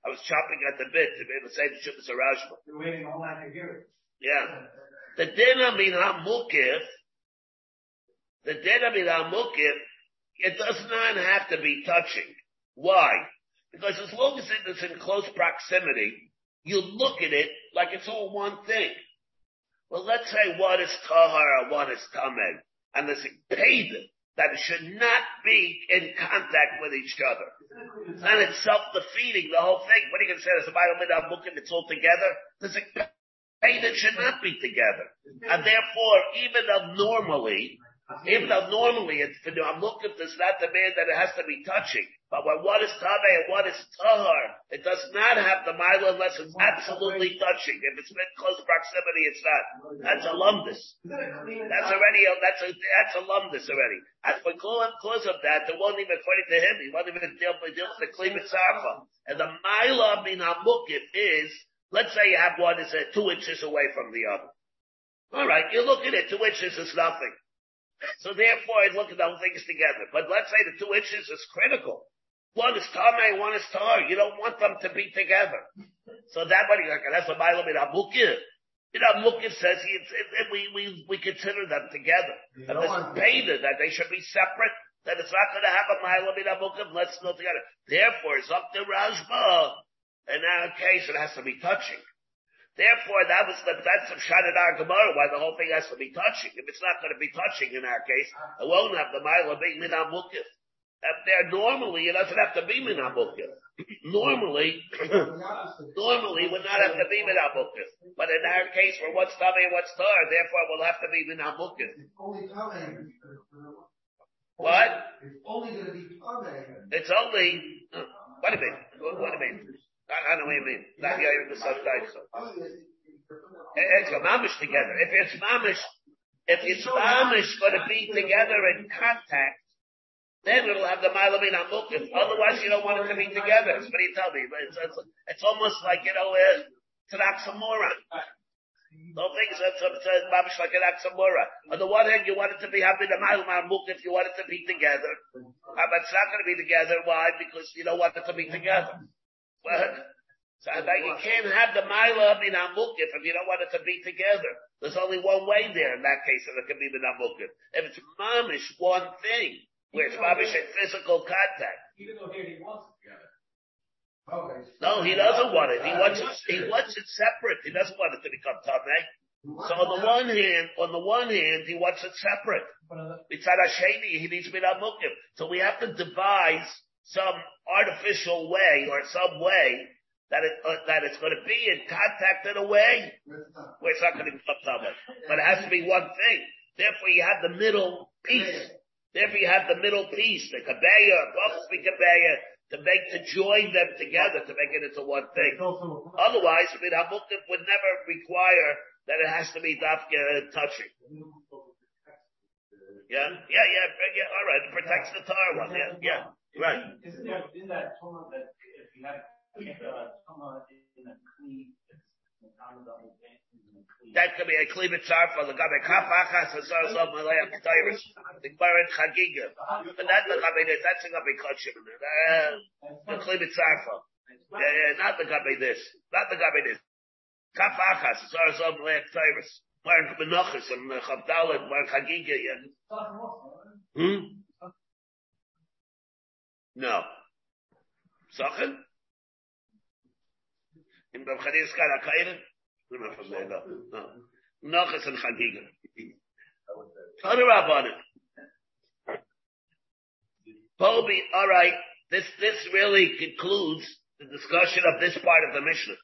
I was chopping at the bit to be able to say the Chubas Rashba. You're waiting all night to hear it. Yeah. The Dina Min HaMukif, the Dina Min HaMukif, it does not have to be touching. Why? Because as long as it is in close proximity, you look at it like it's all one thing. Well, let's say one is tahar, one is tameg, and there's a paid that should not be in contact with each other. And it's self-defeating, the whole thing. What are you going to say? There's a Bible midam book and it's all together? There's a that should not be together. And therefore, even though normally, even though normally it's, I'm looking, not demand that it has to be touching. But when one is tame and one is tahar, it does not have the mila unless it's absolutely touching. If it's in close proximity, it's not. That's a lumdus. That's already a, that's a that's a already. As for cause of that, it won't even according to him, he won't even deal, with the klima safa. And the mila min hamukif is, let's say you have one is uh, two inches away from the other. All right, you look at it, two inches is nothing. So therefore, I look at the whole things together. But let's say the two inches is critical. One is Tame, one is Tar. You don't want them to be together. So that way, like, that's a Mailam in Abukir. You know, Mukir says he, it, it, we, we, we consider them together. You and this is that they should be separate, that it's not going to have a Mailam in Abukir, let's go together. Therefore, it's up to Rajma. In our case, it has to be touching. Therefore, that was the, that's the shot our Gemara, why the whole thing has to be touching. If it's not going to be touching in our case, it won't have the Mailam being Minamukif up there normally it doesn't have to be minabukir. normally, normally would not have to be minabukir. But in our case, for what's tummy and what's tar, therefore it will have to be minabukir. What? It's only going to be tummy. It's only, uh, what do you mean? What, what do you mean? I, know what you mean. Not here the sunlight. So. It's a mamish together. If it's mamish, if it's mamish going to be together in contact, then it'll have the Malamin Amukim. Otherwise, you don't want it to be together. What do you tell me? It's, it's, it's almost like, you know, uh, it's an oxymoron. Don't think it's, it's, it's, it's like an oxymoron. On the one hand, you want it to be having the Malamin Amukim if you want it to be together. But it's not going to be together. Why? Because you don't want it to be together. What? So you can't have the Mila in Amukif if you don't want it to be together. There's only one way there in that case that it can be in Amukif. If it's mamish, one thing, where it's Babish physical contact. Even though here he wants it together. Okay. No, he doesn't want it. He wants it, he wants it separate. He doesn't want it to become Tameh. So on the one hand, on the one hand, he wants it separate. It's at Hasheni, he needs to be Mukim. So we have to devise some artificial way or some way that it, uh, that it's going to be in contact in a way where it's not going to become Tameh. But it has to be one thing. Therefore you have the middle piece. Therefore you have the middle piece, the kabeya, Bosby kabeya, to make, to join them together, to make it into one thing. Otherwise, I mean, Hamukif would never require that it has to be dafka touching. Yeah, yeah, yeah, yeah, alright, it protects the tar one, yeah, yeah, right. Isn't there, in that Torah that if you have, uh, Torah in a clean, that could be a kli mitzarfa, the gabe kafachas, hasar zov malay aptayris, the chagiga. But that the gabe this, that's the gabe kachim. The kli mitzarfa. Yeah, yeah, not the gabe this. Not the gabe this. Kafachas, hasar zov malay aptayris. Gbaret menachas, and chavdalet, chagiga, yeah. Hmm? No. Sachen? In Rav Chadis Kara no. Nochas and Chagiga. Tana Rabbanim. Colby, alright, this, this really concludes the discussion of this part of the Mishnah.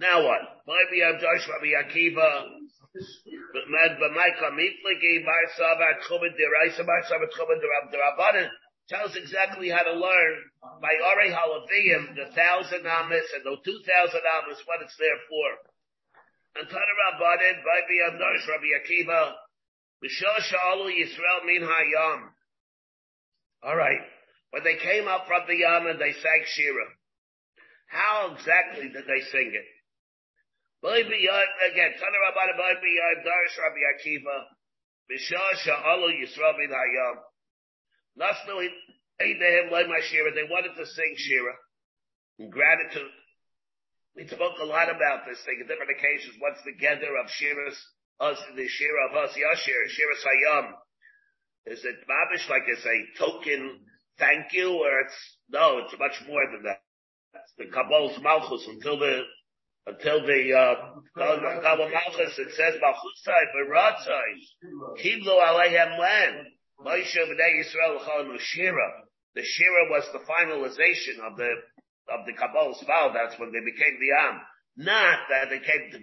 now what? Maybe I'm Josh Rabbi Akiva, Med B'Maika Mitligi, Bar Sabat Chumid Deraisa, Bar Sabat Chumid Derabbanim, tells exactly how to learn by Ore Halaviyim, the thousand amas and the two thousand amas, what it's there for. And Tana Rabbanin, Babi Amdarsh, Rabbi Akiva, Mishal Sha'alu Yisrael Min Hayam. Alright. When they came up from the Yam and they sang Shira. How exactly did they sing it? Again, Tana Rabbanin, Babi Amdarsh, Rabbi Akiva, Mishal Sha'alu Yisrael Min Hayam. They wanted to sing Shira. In gratitude. We spoke a lot about this thing at different occasions. What's the gather of Shiras, us, the Shira of us, Yashir, Shira Sayam? Is it Babish like it's a token thank you or it's, no, it's much more than that. It's the Kabbal's Malchus until the, until the, uh, Kabbalah Malchus, it says Malchusai, Baratzai, Kiblu Alehem Len, Moshe B'nai Yisrael Chalim Shira. The Shira was the finalization of the of the Kabbalah's vow, that's when they became the Am. Not that they came to,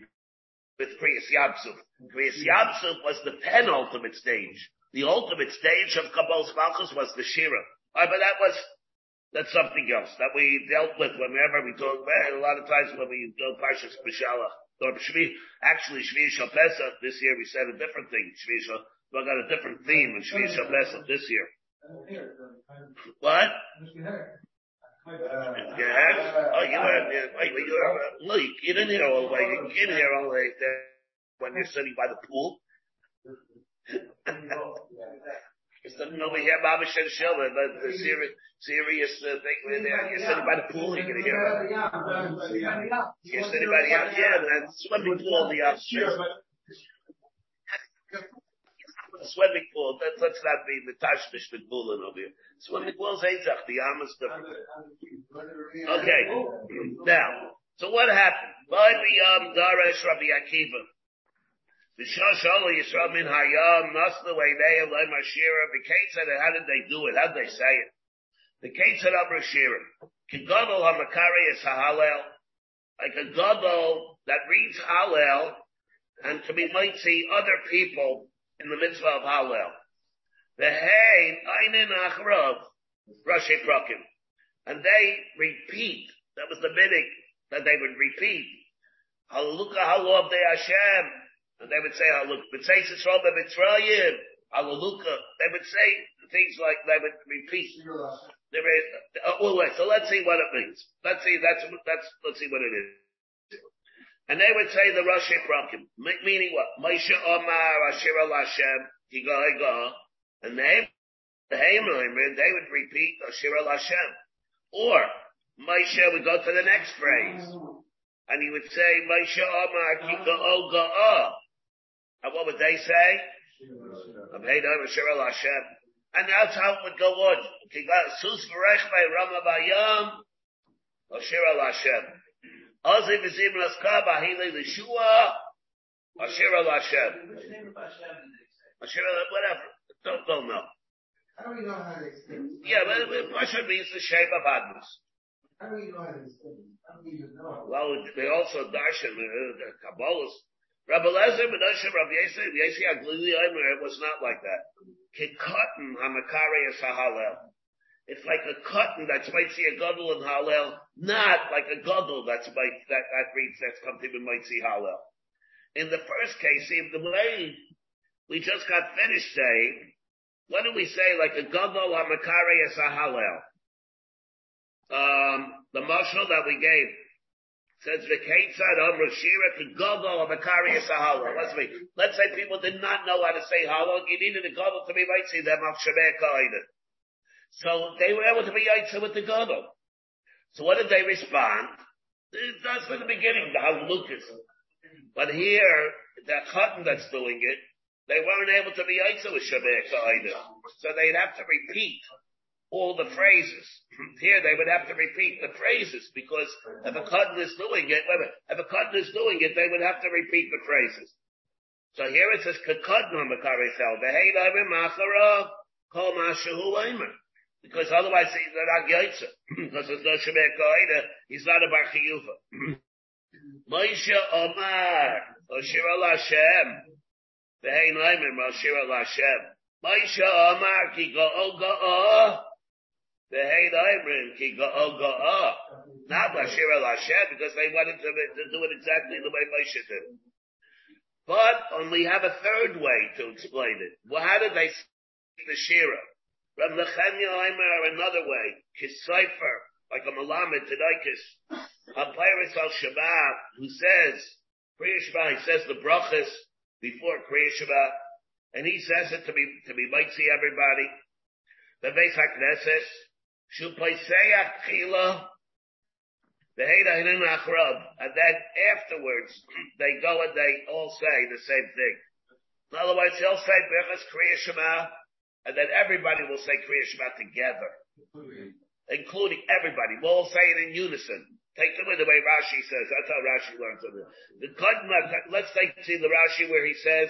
with Kriyas Yabsuf. Kriyas hmm. Yabsuf was the penultimate stage. The ultimate stage of Kabbalah's Malchus was the Shira. Right, but that was, that's something else that we dealt with whenever we talk a lot of times when we go Parshas B'Shalach. Or Shvi, actually Shvi Pesach, this year we said a different thing. Shvi we got a different theme in Shvi Pesach this year. What? Yeah. Oh, you were, wait, you were, look, you didn't hear all the way. You came here all the way there when you're sitting by the pool. It's nothing over here, Baba Shem Shilva, but the serious, serious uh, thing where there, you're sitting by the pool, you're gonna hear it. You're sitting by the, yeah, that swimming pool, the upstairs swimming pool. Let, let's not be mitashmish with Bulin over here. Swimming pool's Eitzach. The different. Okay. Now, so what happened? By Biyam um, Daresh Rabbi Akiva. Bishosh Olo Yisrael Min Hayam Naslu Einei Eloi Mashira. The Kate said, how did they do it? How did they say it? The Kate said, Abra Shira. Kigodol HaMakari is Halel. Like a Godol that reads Halel and to be might see other people in the mitzvah of Hallel. The hey, Einin Achrav, Rashi Prakim. And they repeat, that was the bidding, that they would repeat, Hallelujah, Hallel de Hashem. And they would say, Hallelujah, B'tzei Yisrael B'Mitzrayim, Hallelujah. They would say things like, they would repeat. There is, uh, well, wait, so let's see what it means. Let's see, that's, that's, let's see what it is. And they would say the Rashi Prakim, meaning what? Moshe Omar Asher al Hashem, Higa Higa. And they, the Haimlimer, they would repeat Asher al Hashem. Or, Moshe would go to the next phrase. And he would say, Moshe Omar Kika O And what would they say? Asher al Hashem. And that's how it would go on. Sus Varech by Rama Bayam, Asher al Hashem. Ozi v'zim laska b'ahile l'shua, Asher al Hashem. Asher al, whatever. Don't, don't know. How do we know how to explain Yeah, but Pasha means the shape of Admus. How do we know how to explain How do we even know? Well, they also darshan, uh, the Kabbalahs. Rabbi Lezer, Menashe, Rabbi Yesi, Yesi Aglili, it was not like that. Kikotten Hamakari Sahalel. It's like a cotton that's might see a gadol and hallel, not like a gadol that's might, that, that reads that's something might see hallel. In the first case, see the way we just got finished saying, what do we say like a gadol hamakare is a hallel? Um, the marshal that we gave says the Ketzad Amr Shira could gadol hamakare is a hallel. Let's say, let's say people did not know how to say hallel. You needed a gadol to be might see them al Shabbat so they were able to be Yaitza with the Gadol. So what did they respond? That's from the beginning, the Halukas. But here, the Chatan that's doing it, they weren't able to be Yaitza with Shabbat either. So they'd have to repeat all the phrases. Here they would have to repeat the phrases because if a Chatan is doing it, if a Chatan is doing it, they would have to repeat the phrases. So here it says, Kakadna Makarisel, Laimim Machara, Kol Mashahu Aimer. Because otherwise he's not Yaitza. because there's no Shemek Ka'ida, he's not a Bar Chiyuva. Moshe Omar, Oshir al Hashem. Ve'ein Leimer, Oshir al Hashem. Moshe Omar, ki go'o go'o. Ve'ein Leimer, ki go'o go'o. Not Oshir al Hashem, because they wanted to, to do it exactly the way Moshe did. But, and we have a third way to explain it. Well, how did they see the Shira? Rav Nechemya Aimer another way, Kisaifer, like a Malamed Tadaikis, Apiris al Shabbat, who says, Kriya Shabbat, he says the brachas before Kriya Shabbat, and he says it to be, to be see everybody. The Beis HaKnesses, Shupaiseach Chila, the Heda Achrab, and then afterwards, they go and they all say the same thing. In other words, he'll say Berachas Kriya Shabbat, and then everybody will say Kriya Shema together. Including everybody. We'll all say it in unison. Take them the way Rashi says. That's how Rashi learns it. The Kadma, let's take see the Rashi where he says,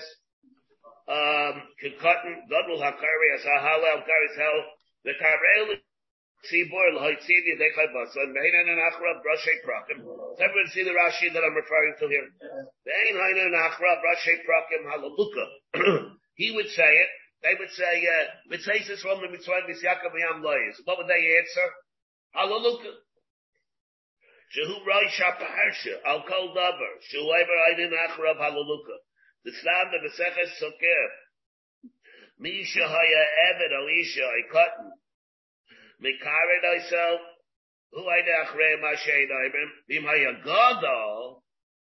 um, Gadol HaKari as HaHalel Karis Hel, the Karel Tzibor L'Hoitzidi Dechai Basan, Behinan and Achra Brashe Prakim. Everyone see the Rashi that I'm referring to here? And Achra Brashe Prakim Halaluka. He would say it, they would say, uh, Mitzvahs from the Mitzvah Misyakam Yam Loyes. What would they answer? Hallelujah. Shehu Roisha Paharsha, Al Kol Davar, Shehu Eber Aydin Achrav Hallelujah. The Slam of the Seches Soker. Misha Haya Eved Alisha Ikatan. Mikared Oisel, Hu Aydin Achrei Mashayin Ibrim, Bim Haya Godol,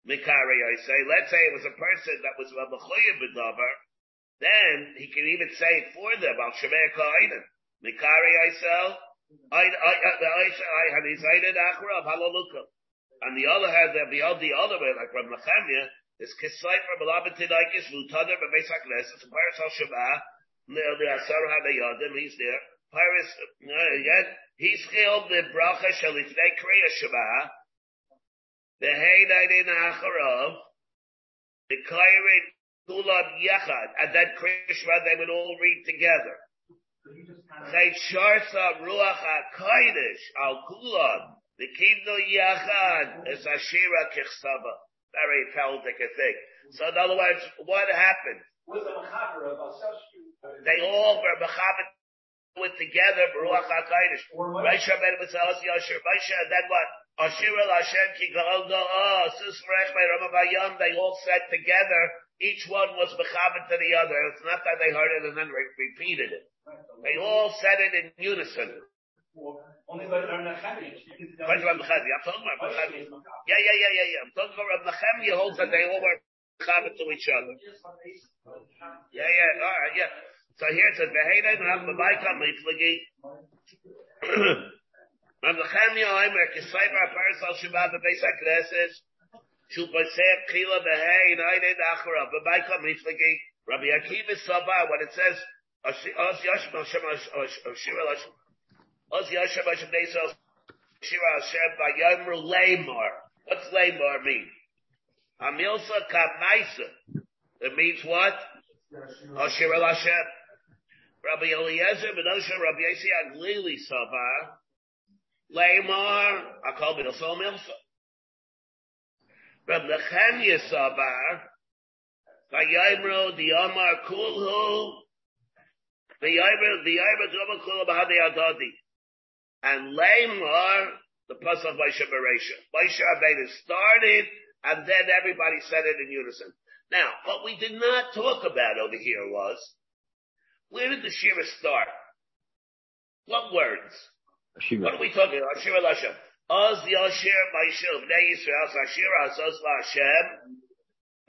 Mikari I say, let's say it was a person that was a Mechoyev B'davar, then he can even say it for them. Al Shemei Ka'ainim. Mikari Aisel. I, I, I, I had decided Achra of Halaluka. On the other hand, the, the other way, like Rav Nechemia, is Kisleif from Malabit Tidaikis, Mutadar, Bebeis HaKnesses, Paris Al Shema, the Asar HaDayadim, he's there. Paris, again, he's killed the Bracha Shalifnei Kriya Shema, the Heinayin Acharav, the Kairin Kulam Yachad, and then Krishma, they would all read together. Say Sharsa Ruach HaKadosh Al Kulam, the Kibno Yachad is Ashira Kichsaba. Very Talmudic thing. So in other words, what happened? They all were mechaber with together, Baruch HaKadosh. Raisha Ben Mitzvah Yasher, Raisha, and then what? Ashira Hashem Ki Gaal Gaal, Sisrech by Ramabayam, they all said together, each one was mechaber to the other. It's not that they heard it and then re- repeated it. They all said it in unison. Only by Rav Nechemia. I'm talking about Nechemia. Yeah, yeah, yeah, yeah, yeah. I'm talking about Rav Nechemia holds that they all were mechaber to each other. Yeah, yeah, all right, yeah. So here it says, "V'heina Rav Babaika Miflagi." Rav Nechemia Omer Kisaybar Parsal Shabbat Beis Hakneses. Shupaseh Kila Rabbi Akiva when it says, Oz Yashim Hashem Hashem, Oz Yashim Hashem Hashem. What's Lamar mean? Amilsa Kamaisa. It means what? Hashem. Rabbi Eliezer ben Osher, Rabbi Yesi Aglili Saba, Lamar, I call it Milsa. Rab Nechemia Sabar, Vayimro the Amar Kulhu, Vayimro the Amar Doma Kulhu Bahadi Adadi. and Lamar, the pasuk Moshe Beresha. Moshe Rabbeinu started, and then everybody said it in unison. Now, what we did not talk about over here was, where did the Shira start? What words? Ashira. What are we talking about? Ashira Lashem. Oz Yashir Maishil Bnei Yisrael Sashira Azos Hashem.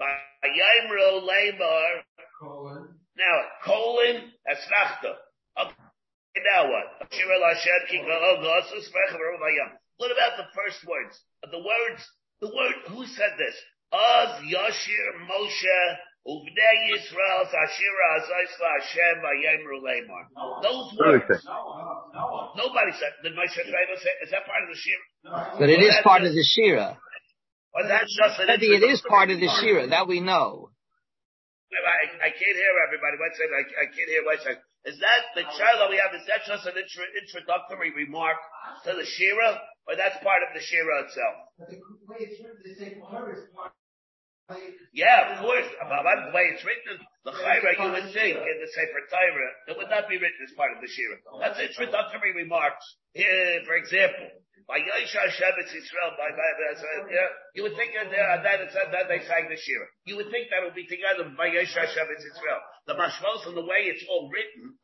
Vayimro Lamar. Now, colon, Esnachta. Okay, now what? Ashira Lashem Kiko Gosus What about the first words? The words, the word, who said this? Oz Yashir Moshe Uvnei Yisrael Sashira Azaisla Hashem Vayemru Lemar. Those words. Nobody said. Did Moshe Rabbeinu say? Is that part of the Shira? But it is part of the Shira. Or that's just an it is part of the Shira. That we know. I, I can't hear everybody. One second. I, I can't hear one second. Is that the child that we have? Is that just an intro, introductory remark to the Shira, or that's part of the Shira itself? Yeah, of course. About the way it's written, the Chayra you would think in the Sefer Torah, it would not be written as part of the Shira. That's introductory remarks. Here, for example, by Yosha Shevetz Yisrael, by, by, you would think that, uh, said that they sang the Shira. You would think that would be together by Yosha Shevetz Yisrael. The Mashmos and the way it's all written,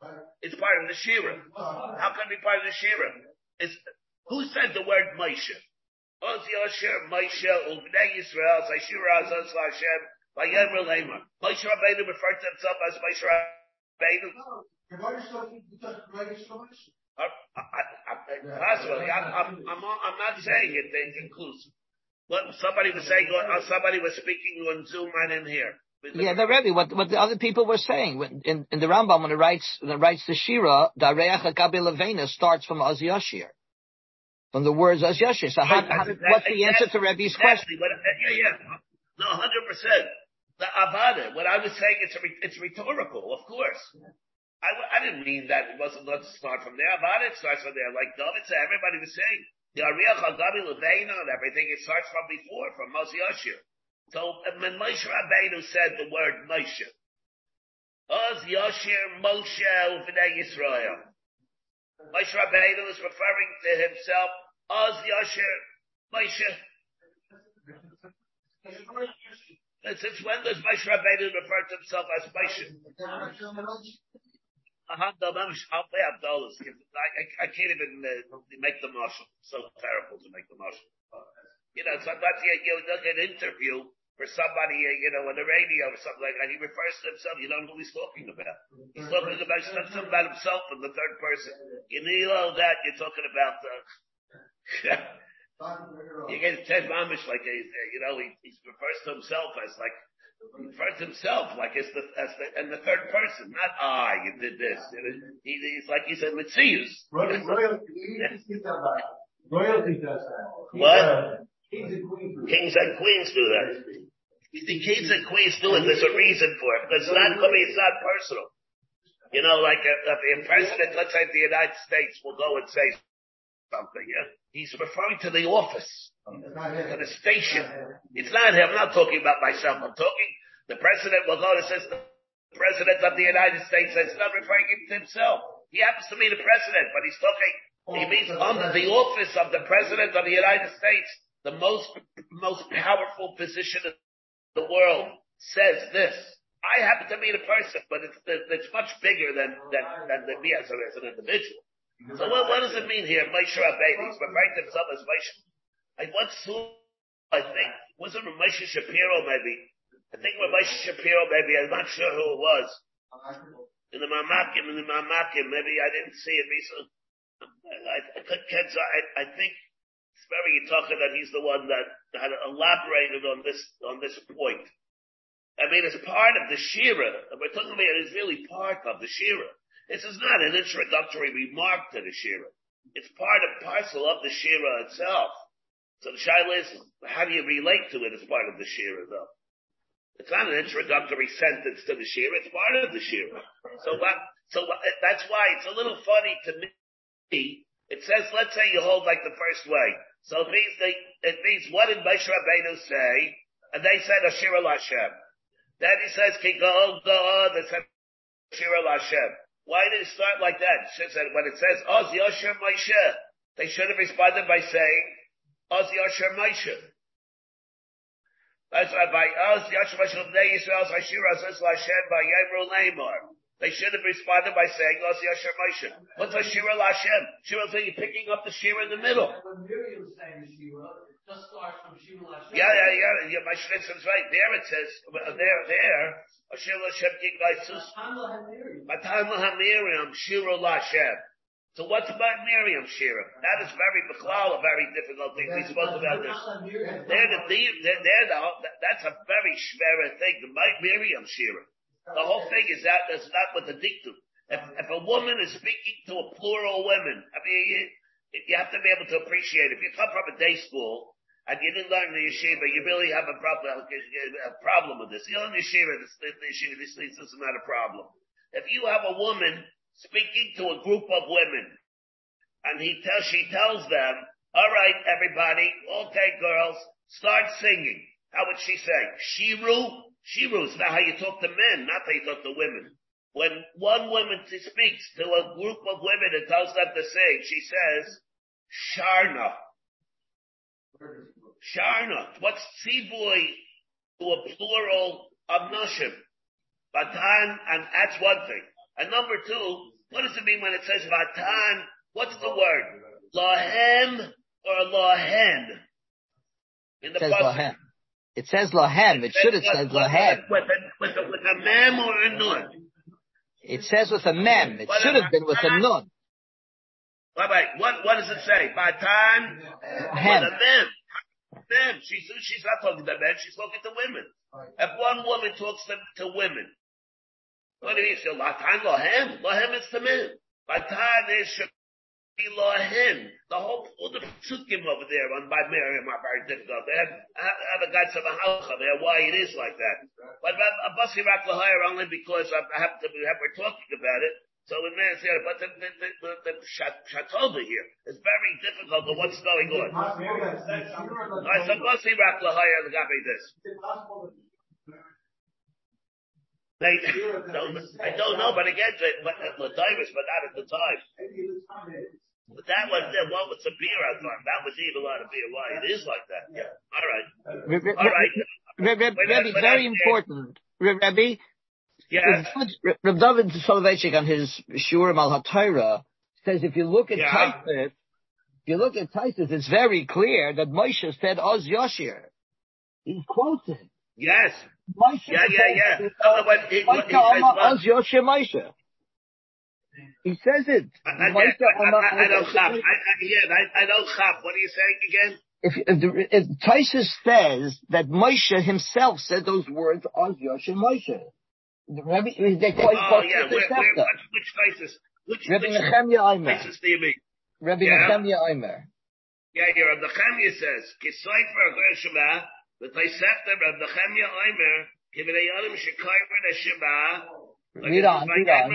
it's part of the Shira. How can it be part of the Shira? It's, who said the word Moshe? Oz Yosher Moshe Uvnei Yisrael Zayshira Azaz Hashem Vayemer Leimar. Moshe Rabbeinu referred to himself as Moshe Rabbeinu. Possibly, I'm, I'm, I'm, I'm not saying it it's inclusive. But somebody was saying, uh, somebody was speaking on Zoom. I didn't hear. Yeah, the Rebbe, what, what the other people were saying in, in the Rambam when it writes when it writes the Shira, Dareach Hakabil starts from Az Yashir from the words as Yashir. So how, how, what's the answer to Rebbe's question? What, yeah, yeah. No, 100%. The Avada, what I was saying, it's, a, it's rhetorical, of course. I, I didn't mean that it wasn't, let's start from there. Avada, it starts from there. Like David said, everybody was saying, the Ariach Hagabi Leveina and everything, it starts from before, from Moshe Yashir. So when Moshe Rabbeinu said the word Moshe, Oz Yashir Moshe Uvnei Yisrael. Moshe Rabbeinu is referring to himself as Yasher Moshe. Since when does Moshe Rabbeinu refer to himself as Moshe? I, I can't even uh, make the marshal. So terrible to make the marshal. You know, sometimes you, you look at an interview for somebody, uh, you know, on the radio or something like that. He refers to himself. You don't know who he's talking about. He's talking about something about himself in the third person. You know that you're talking about the. you get Ted Mamish like a, you know, he, he refers to himself as like he refers to himself like as the as the and the third person, not I. You did this. He, he's like he said, let's see you. Royalty does that. What? Kings and queens. Kings and queens do that. The kings and queens do it. There's a reason for it. It's not, I mean, it's not personal. You know, like if, if a president, let's say the United States will go and say something, yeah? He's referring to the office, to the station. It's not him. I'm not talking about myself. I'm talking, the president will go and says, the president of the United States, it's not referring to himself. He happens to be the president, but he's talking, he means under the office of the president of the United States the most, most powerful position in the world says this. I happen to be the person, but it's, it's much bigger than, than, than, than me as, a, as an individual. So what, what does it mean here? Moshe Rabbeinu, he's referring to himself as Moshe. I once saw, I think, was it Moshe Shapiro maybe? I think Moshe Shapiro maybe, I'm not sure who it was. In the Mamakim, in the Mamakim, maybe I didn't see it recently. I, I, I, I think very Yitaka that he's the one that had elaborated on this, on this point. I mean, as part of the Shira, and we're talking about it is really part of the Shira. This is not an introductory remark to the Shira. It's part and parcel of the Shira itself. So the Shaila is, how do you relate to it as part of the Shira though? It's not an introductory sentence to the Shira, it's part of the Shira. So what, so what, that's why it's a little funny to me. It says, let's say you hold like the first way. So it means they, it means what did Moshe Rabbeinu say? And they said Ashira Lashem. Then he says, Ki go go they said Ashira Lashem. Why did it start like that? When it says Oz Yosher Moshe. They should have responded by saying, Oz Yasher Moshe. That's why by Oz Yasher Moshe Hashira says Lashem by Yemru Lamar. They should have responded by saying Oz Yasher Moshe. What's a Shira Lashem? Shira saying you're picking up the Shira in the middle. When Miriam saying Shira, it just starts from Shira Lashem. Yeah, yeah, yeah, yeah. My Schnitzer's right. There it says, there, there. Shira Lashem Gigaisus. Matan Miriam Shira Lashem. So what's about Miriam Shira? That is very Bechlal, a very difficult thing. We spoke about this. They're the, they're, they're the, that's a very schwerer thing. The Miriam Shira. The whole thing is that that's not what the dictum. If, if a woman is speaking to a plural women, I mean, you, you have to be able to appreciate. If you come from a day school and you didn't learn the yeshiva, you really have a problem. A problem with this. You learn yeshiva, this, yeshiva, this, this is not a problem. If you have a woman speaking to a group of women. And he tells, she tells them, all right, everybody, okay, girls, start singing. How would she say? Shiru? Shiru is not how you talk to men, not how you talk to women. When one woman speaks to a group of women and tells them to sing, she says, Sharna. Sharna. What's tzivoy to a plural of nashim? Batan, and that's one thing. And number two, what does it mean when it says vatan? What's the word? Lahem or lahen? In the lahem. It says lahem. It, should have said lahem. With a, with, a, with a mem or a nun? It says with a mem. It should have been with a nun. Wait, wait. What, what does it say? Vatan? Hem. Uh, with a mem. Mem. She's, she's not talking to men. She's talking to women. If one woman talks to, to women, what do you mean? Lohem? Lohem is to men. Latan is lohem. The whole, all the psukim over there on by Miriam are very difficult. They have, have a guide of a halacha there why it is like that. But a basi rak only because I have to, we're talking about it. So in there, but the, the, the, the, the shatova here is very difficult of what's going on. I said, basi rak lahaya this. They don't, I don't know, but again, but Ladimus, but not at the time. But that was what was the beer I thought. That was even a lot of beer. Why it is like that? Yeah. All right. All right. Rabbi, very important. Rabbi. Yeah. Rabbi David Soloveitchik on his Shurim al HaTorah says if you look at yeah. if you look at Taisus, it's very clear that Moshe said Oz Yoshir. He quotes it. Yes. Moshe yeah, yeah, yeah. Uh, what, he, what, he says, Yoshir Moshe. He says it. I, I, I, I, don't chap. I, I, don't chap. What are you saying again? If, if, if Taisus says that Moshe himself said those words on Yoshir Moshe. Rabbi, they quite oh, yeah. Where, where, which, which Taisus? Which, Rabbi Nechemia Aimer. Taisus do you mean? Rabbi yeah. Nechemia Aimer. Yeah, yeah, Rabbi Nechemia says, Kisayfer Gershema, the Taisefta Rabbi Nechemia Aimer, Kividayanim Shekayver Neshema, Read on, read on.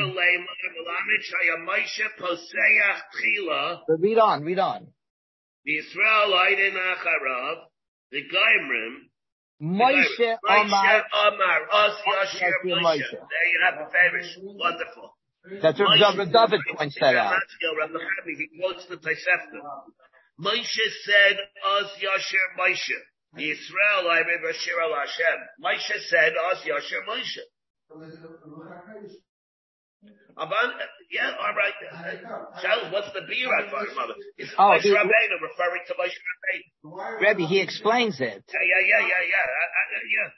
Read on, read on. The Israelite Acharav, the Gaimrim, Moshe Omar. Omar, Os Yashir Moshe. There you have the Farish. Wonderful. That's what David, David points that out. He quotes the Tosefta. Moshe said, Os Yashir Moshe. The Israel, I remember Shir al Hashem. Moshe said, Os Yashir Moshe. Aban, yeah, all right. Charles, what's the beer I'm talking about? Is oh, Moshe Rabbeinu referring to Moshe Rabbeinu? Rebbe, he explains it. Yeah, yeah, yeah, yeah, yeah, I, I, yeah.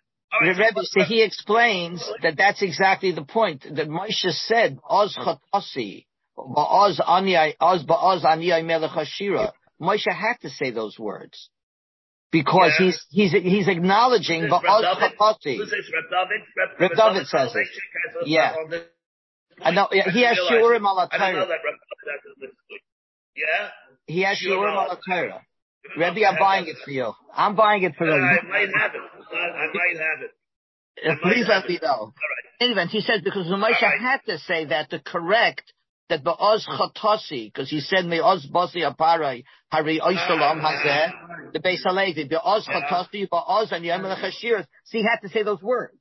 Right, Rebbe, so he explains that that's exactly the point that Moshe said, Oz chatasi, Oz ani, Oz ba'oz ani melech hashira. Moshe had to say those words because yeah. he's he's he's acknowledging the Chatati. Reb David says it. Yeah. I know. Yeah, he has Shurim al Yeah. He has Shurim al Torah. Rebbe, I'm buying it for you. I'm buying it for you. I might have it. I might have it. Please let me know. In any event, he said because the right. had to say that to correct that Ba'oz Chatasi, because he said me Oz Basi Aparai, Hari Oisalam Hazeh, the Beis Halevi, Ba'oz Chatasi, Ba'oz and Yom Chashiras. So he had to say those words.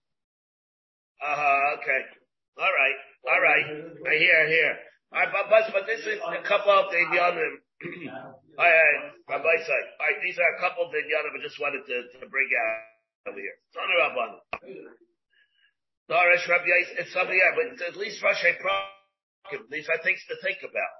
Uh huh, okay. All right, all right. I hear, I hear. All right, but, but, this is a couple of the Yonim. All right, Rabbi say, all right, these are a couple of Vinyanim I just wanted to, to bring out over here. Son of Rabban. Darish Rabbi it's something else, but at least Rosh Prakim, these are things to think about.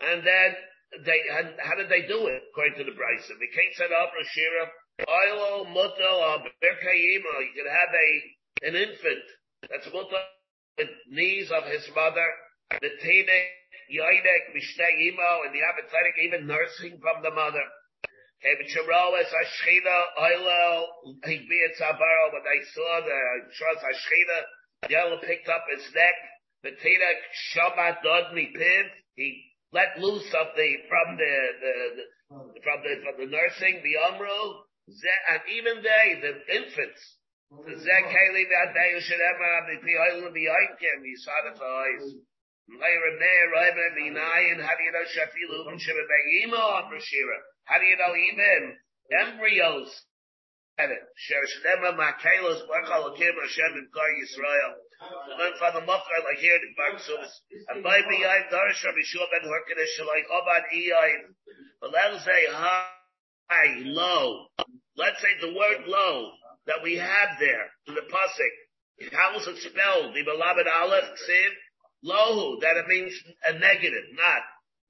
And then they, and how did they do it? According to the Bryson, the king said up Rashira, you can have a, an infant that's Mutal the knees of his mother, the Tainik, Yoinek, Mishnei Imo, and the apathetic even nursing from the mother. Kevicharoas, Ashchina, Oilo, Higbiyat Sabaro, when they saw the Shras Ashchina, Yellow picked up his neck, the Tainik, Shabbat Dodmi Piv, he let loose of the, from the, the, the from the, from the nursing, the Umru, and even they, the infants, Zekeli v'adeyu shenema uh, b'pi oilu b'yoinkim yisad of eyes. Meir meir oimer b'inayin, how do you know shafilu b'sheba be'imo Rashira? How do you know even embryos? Learn from the Mokar like here in Baksubis. And by me I Darish Rabbi Shua ben Horkedesh Shalai Obad Iyayin. But let's say high, low. Let's say the word low that we have there in the pasuk. How is it spelled? The beloved Aleph Ksiv Lohu that it means a negative, not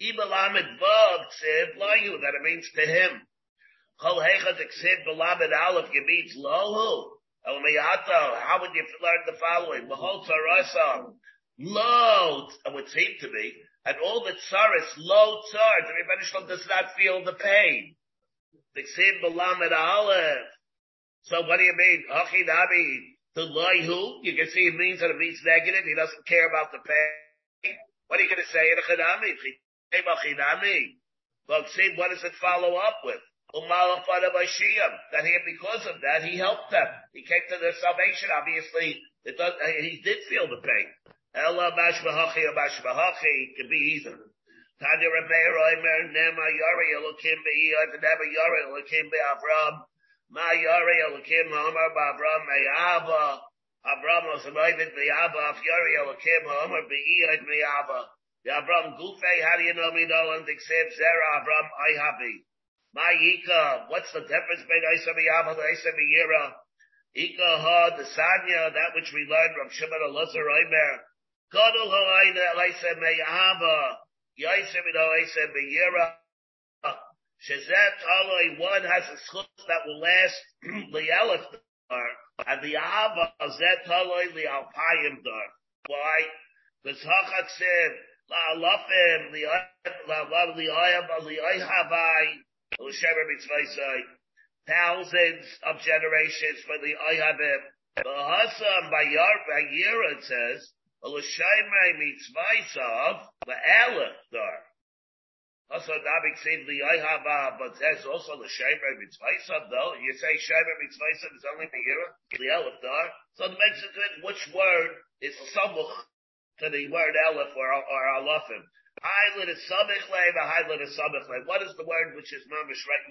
Ibalamed Vav Ksiv Lohu that it means to him. Kol Hechat Ksiv beloved Aleph means Lohu. How would you learn the following? Behold Sarasa Lo it would seem to be, and all the tsaris, low tsar, the Rebbe does not feel the pain. The Ksiv Balamed Aleph. So what do you mean? Achinami, to lie who? You can see it means that it means negative. He doesn't care about the pain. What are you going to say in a chinami? Well, see, what does it follow up with? That he, because of that, he helped them. He came to their salvation. Obviously, it does, he did feel the pain. Ella bashbahachi or bashbahachi could be either. Tanya Remeir Oimer Nema Yari Elokim Be'i Nema Yari Elokim Be'Avram Ma Yari Elokim Homer Ba'Avram Me'ava. Avram was anointed Me'ava. Af Yari Elokim Homer Be'iyad Me'ava. The Avram Gufei, how do you know me no one except Zera Avram Ihabi? My Ika, what's the difference between Isa Me'ava and Isa Me'ira? Ika Ha, the Sanya, that which we learned from Shimon Elazar Omer. Godul Ha'ayna Isa Me'ava. Yaisa Me'ava Me'ira. Shazet Aloi, one has a schus that will last Lielef dar, and the Ava Zet Aloi Lialpayim dar. Why? Because Hachak said, Thousands of generations for the Ayhabim. The Hassam by Yira it says, L'shemer Mitzvaysav, La'alef dar. Also, Nabik said the Yahaba, but there's also the Shemer Mitzvaysav, though. You say Shemer Mitzvaysav is only the Yira, the Dar. So it makes it good which word is samuch to the word Aleph or, or Alafim. Highlight is samich lay, the highlight is samich lay. What is the word which is mamish right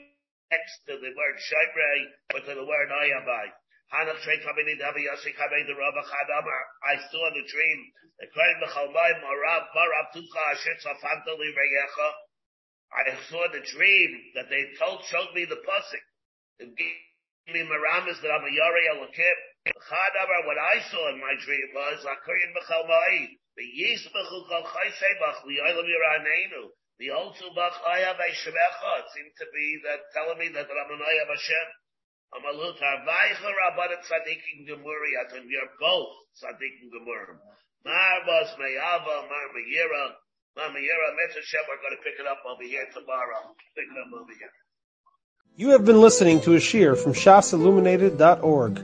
next to the word Shemer, or to the word Ayabai? I saw in the dream. I saw the dream that they told, showed me the pasuk. It gave me maramis that I'm a yari What I saw in my dream was Akurin b'chalmai. The yisbachu kol chaysebach li'olam yiranenu. The also bach ayav shemecha. It seemed to be that telling me that I'm an ayav Hashem. Amalut harvaycha rabbanet tzadikim gemuri. You're both tzadikim gemurim. Mar bas meyava, mar meyira. Mama Yera, Hashem, we're going to pick it up over here tomorrow. Pick it up over here. You have been listening to a shiur from shasilluminated.org.